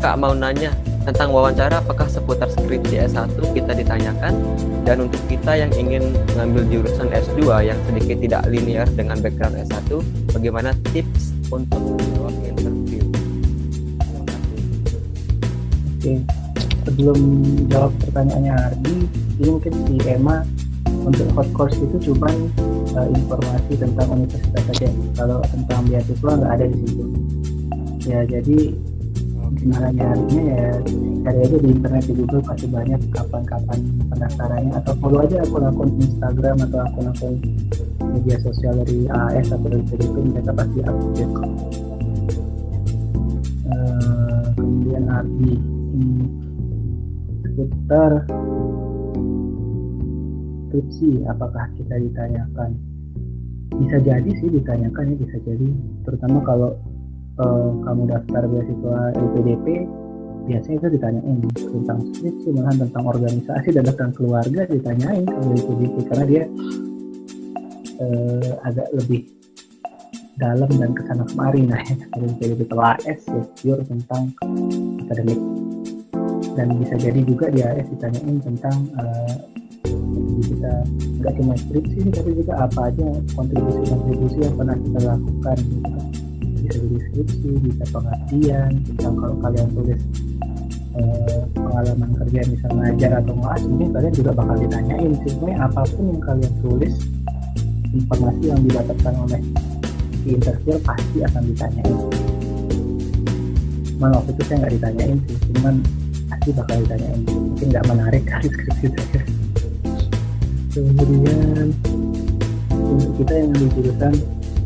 Kak mau nanya tentang wawancara apakah seputar skripsi S1 kita ditanyakan dan untuk kita yang ingin mengambil jurusan S2 yang sedikit tidak linear dengan background S1 bagaimana tips untuk menjawab interview. Oke, sebelum jawab pertanyaannya Ardi, ini mungkin si Emma untuk hot course itu cuma uh, informasi tentang universitas saja. Kalau tentang beasiswa nggak ada di situ. Ya jadi gimana nyarinya ya cari aja di internet di Google pasti banyak kapan-kapan pendaftarannya atau follow aja akun-akun Instagram atau akun-akun media sosial dari AS atau dari PDP mereka pasti update. Eh, kemudian Ardi hmm, seputar skripsi apakah kita ditanyakan? Bisa jadi sih ditanyakan ya bisa jadi. Terutama kalau eh, kamu daftar beasiswa LPDP biasanya itu ditanyain tentang skripsi malahan tentang organisasi dan tentang keluarga ditanyain kalau LPDP karena dia eh, agak lebih dalam dan ke sana kemari. Nah kalau LPDP kalau AS ya pure tentang akademik. Dan bisa jadi juga di AS ditanyain tentang jadi kita nggak cuma skripsi tapi juga apa aja kontribusi-kontribusi yang pernah kita lakukan gitu bisa jadi skripsi bisa pengertian tentang kalau kalian tulis eh, pengalaman kerja misalnya ngajar atau ngoas mungkin kalian juga bakal ditanyain sebenarnya apa pun yang kalian tulis informasi yang didapatkan oleh di interview pasti akan ditanyain cuman waktu itu saya nggak ditanyain sih cuman pasti bakal ditanyain mungkin nggak menarik kali skripsi saya kemudian untuk kita yang di jurusan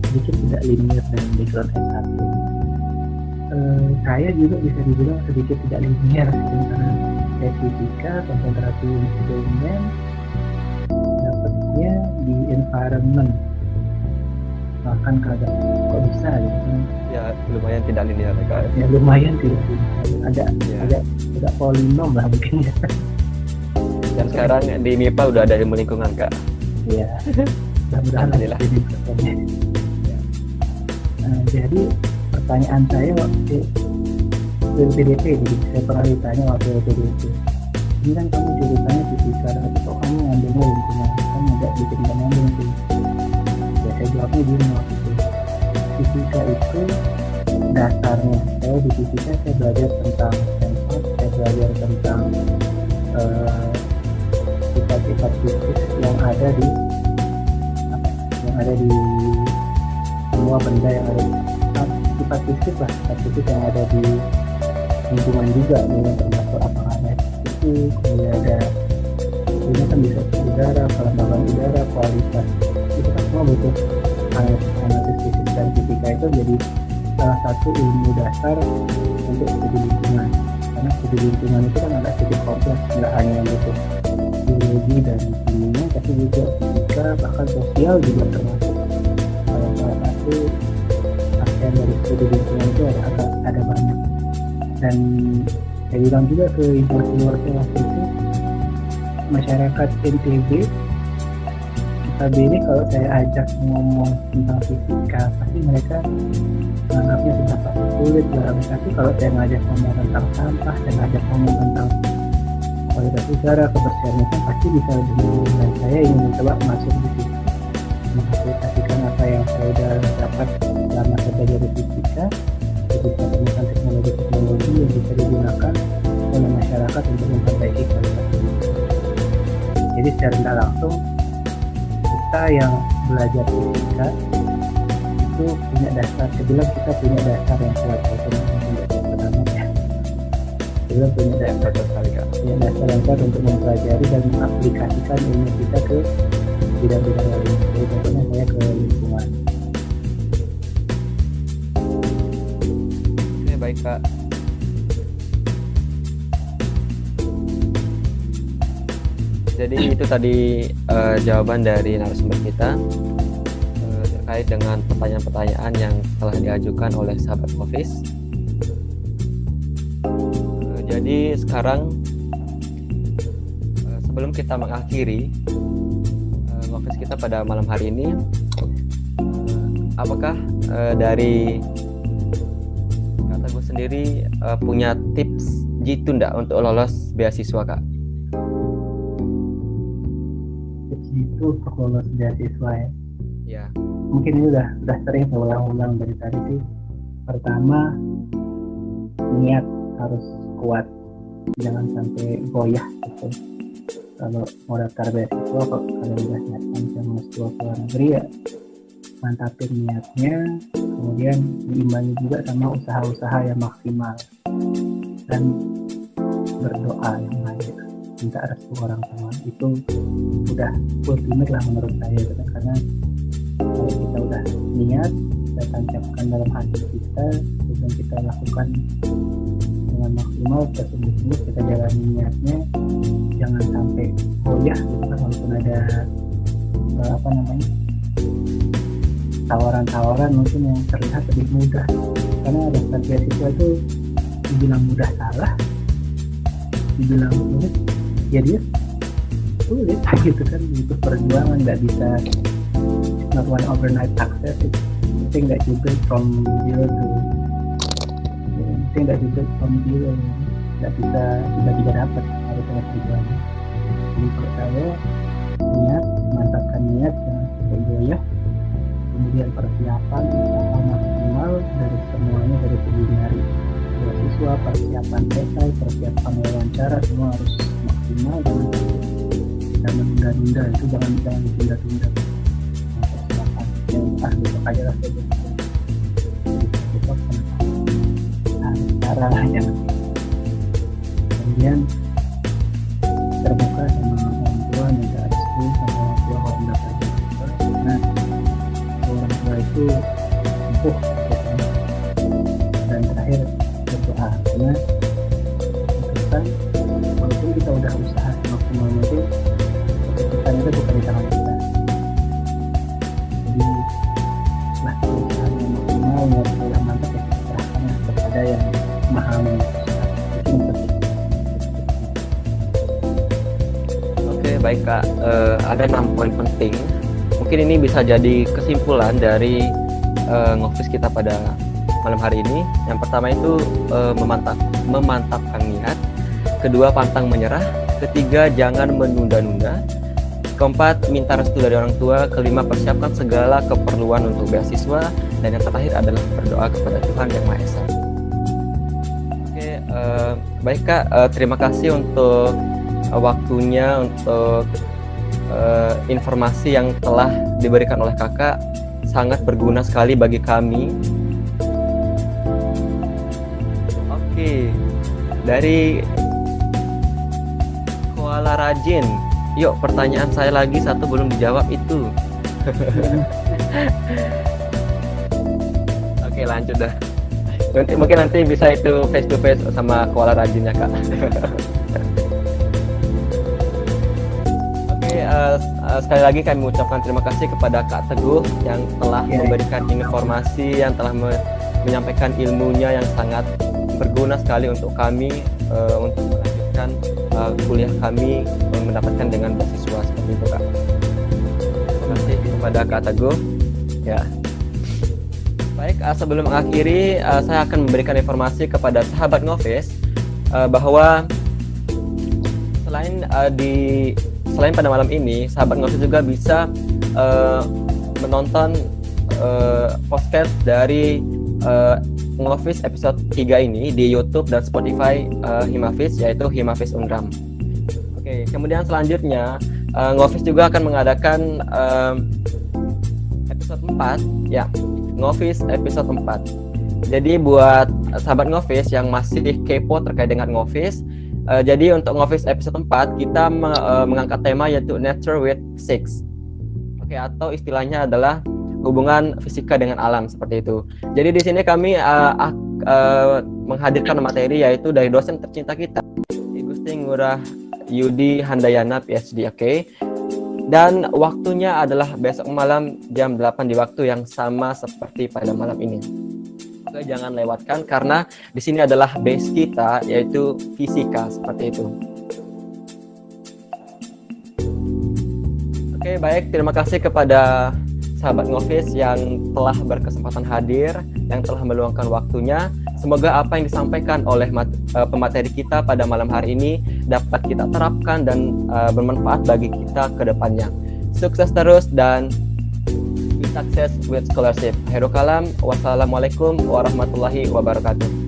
sedikit tidak linear dengan background S1 Eh, saya juga bisa dibilang sedikit tidak linear sih karena saya fisika konsentrasi instrumen dapatnya di environment. Makan kagak kok bisa gitu ya lumayan tidak linear ya ya lumayan tidak agak Ya. agak agak polinom lah mungkin. Ya dan sekarang di MIPA udah ada ilmu lingkungan kak. Iya. [LAUGHS] Mudah-mudahan Alhamdulillah. Nah, jadi pertanyaan saya waktu LPDP jadi saya pernah ditanya waktu LPDP ini kan kamu jurusannya fisika tapi kok kamu ngambilnya lingkungan kan nggak bikin nyambung tuh ya saya jawabnya gini waktu itu. Fisika itu dasarnya saya di fisika saya belajar tentang sensor saya belajar tentang eh, sifat-sifat fisik yang ada di apa, yang ada di semua benda yang ada sifat fisik lah sifat yang ada di lingkungan juga nih termasuk apakah ada itu kemudian ada ini kan bisa udara kelembaban udara kualitas. Itu kan semua butuh analisis fisik. Dan fisika itu jadi salah satu ilmu dasar untuk studi lingkungan. Karena studi lingkungan itu kan agak sedikit kompleks nggak hanya yang butuh biologi dan kimia tapi juga fisika bahkan sosial juga termasuk satu aspek dari studi lingkungan itu ada ada, ada banyak. Dan saya bilang juga ke informasi waktu itu masyarakat NTB notabene kalau saya ajak ngomong tentang fisika pasti mereka menganggapnya sudah pasti sulit tapi kalau saya ngajak ngomong tentang sampah saya ngajak ngomong tentang kualitas udara kebersihan itu pasti bisa lebih dan saya ingin mencoba masuk di situ yang saya sudah dapat selama saya belajar di fisika saya bisa teknologi-teknologi yang bisa digunakan oleh masyarakat untuk memperbaiki kualitas jadi secara tidak langsung kita yang belajar fisika itu punya dasar bilang kita punya dasar yang kuat bilang punya ya dasar punya dasar yang kuat untuk mempelajari dan mengaplikasikan ilmu kita ke bidang-bidang jadi contohnya saya ke lingkungan Oke, baik kak. Jadi itu tadi eh, jawaban dari narasumber kita eh, terkait dengan pertanyaan-pertanyaan yang telah diajukan oleh sahabat Mofis. Eh, jadi sekarang eh, sebelum kita mengakhiri Mofis kita pada malam hari ini, eh, apakah eh, dari kata gue sendiri eh, punya tips jitu ndak untuk lolos beasiswa kak? tips itu untuk lolos beasiswa ya? Ya, mungkin ini udah udah sering ulang-ulang dari tadi sih. Pertama niat harus kuat. Jangan sampai goyah gitu kalau mau daftar beasiswa kok kalian udah sama sekolah luar negeri ya mantapin niatnya kemudian diimbangi juga sama usaha-usaha yang maksimal dan berdoa yang banyak minta restu orang tua itu udah ultimate lah menurut saya gitu kan. karena kalau kita udah niat kita tancapkan dalam hati kita kemudian kita lakukan dengan maksimal kita sungguh-sungguh kita jalani niatnya. Jangan sampai goyah gitu kan walaupun ada eh, apa namanya tawaran-tawaran mungkin yang terlihat lebih mudah. Karena daftar beasiswa itu dibilang mudah salah dibilang sulit ya dia sulit [LAUGHS] gitu kan butuh perjuangan nggak bisa not one overnight success. That you build from zero to you build from zero nggak bisa tiba-tiba dapat harus ada perjuangan jadi kalau saya niat mantapkan niat sampai goyah kemudian persiapan usaha maksimal dari semuanya dari segi nyari beasiswa persiapan esai persiapan wawancara semua harus maksimal sampai kita menunda-nunda. Itu jangan jangan ditunda-tunda. Persiapan yang ah besok aja lah. Besok nah cara jangan kemudian terbuka sama orang tua minta restu sama orang tua kalau mendapatkan karena orang tua itu kan. dan terakhir berdoa. Karena keputusan walaupun kita udah usaha semaksimal mungkin keputusan itu bukan di tangan kita. Jadi niat yang mantap ya serahkan kepada yang memahami. Oke, baik Kak. Eh, ada enam poin penting. Mungkin ini bisa jadi kesimpulan dari eh, ngofis kita pada malam hari ini. Yang pertama itu eh, memantap memantapkan niat. Kedua, pantang menyerah. Ketiga, jangan menunda-nunda. Keempat, minta restu dari orang tua. Kelima, persiapkan segala keperluan untuk beasiswa. Dan yang terakhir adalah berdoa kepada Tuhan Yang Maha Esa. Eh, baik Kak. Eh, terima kasih untuk uh, waktunya untuk uh, informasi yang telah diberikan oleh kakak sangat berguna sekali bagi kami. Oke, dari Kuala Rajin, yuk pertanyaan saya lagi satu belum dijawab itu. [LAUGHS] Oke lanjut dah. Nanti mungkin nanti bisa itu face to face sama Kuala Rajinnya kak. Oke, eh, eh, sekali lagi kami mengucapkan terima kasih kepada Kak Teguh yang telah Ya, memberikan informasi, yang telah me- menyampaikan ilmunya yang sangat berguna sekali untuk kami eh, untuk melanjutkan eh, kuliah kami eh, mendapatkan dengan beasiswa seperti itu Kak. Terima kasih kepada Kak Teguh. Ya. Baik, eh, sebelum mengakhiri, eh, saya akan memberikan informasi kepada sahabat Ngoves eh, bahwa selain eh, di selain pada malam ini, sahabat Ngoves juga bisa eh, menonton eh, podcast dari Ngovis episode 3 ini di YouTube dan Spotify eh, Himavis yaitu Himavis Undram. Oke, kemudian selanjutnya Ngovis juga akan mengadakan eh, episode 4 ya, Ngovis episode 4. Jadi buat sahabat Ngovis yang masih kepo terkait dengan Ngovis, eh, jadi untuk Ngovis episode 4 kita me- eh, mengangkat tema yaitu Nature with Six. Oke, atau istilahnya adalah hubungan fisika dengan alam seperti itu. Jadi di sini kami ak- eh, menghadirkan materi yaitu dari dosen tercinta kita, Gusti Ngurah Yudi Handayana PhD, oke. Dan waktunya adalah besok malam jam 8 di waktu yang sama seperti pada malam ini. Jangan lewatkan karena di sini adalah base kita yaitu fisika seperti itu. Oke, baik. Terima kasih kepada sahabat Ngovis yang telah berkesempatan hadir, yang telah meluangkan waktunya. Semoga apa yang disampaikan oleh mat- eh, pemateri kita pada malam hari ini dapat kita terapkan dan eh, bermanfaat bagi kita ke depannya. Sukses terus dan be success with scholarship. Akhirul kalam. Wassalamualaikum warahmatullahi wabarakatuh.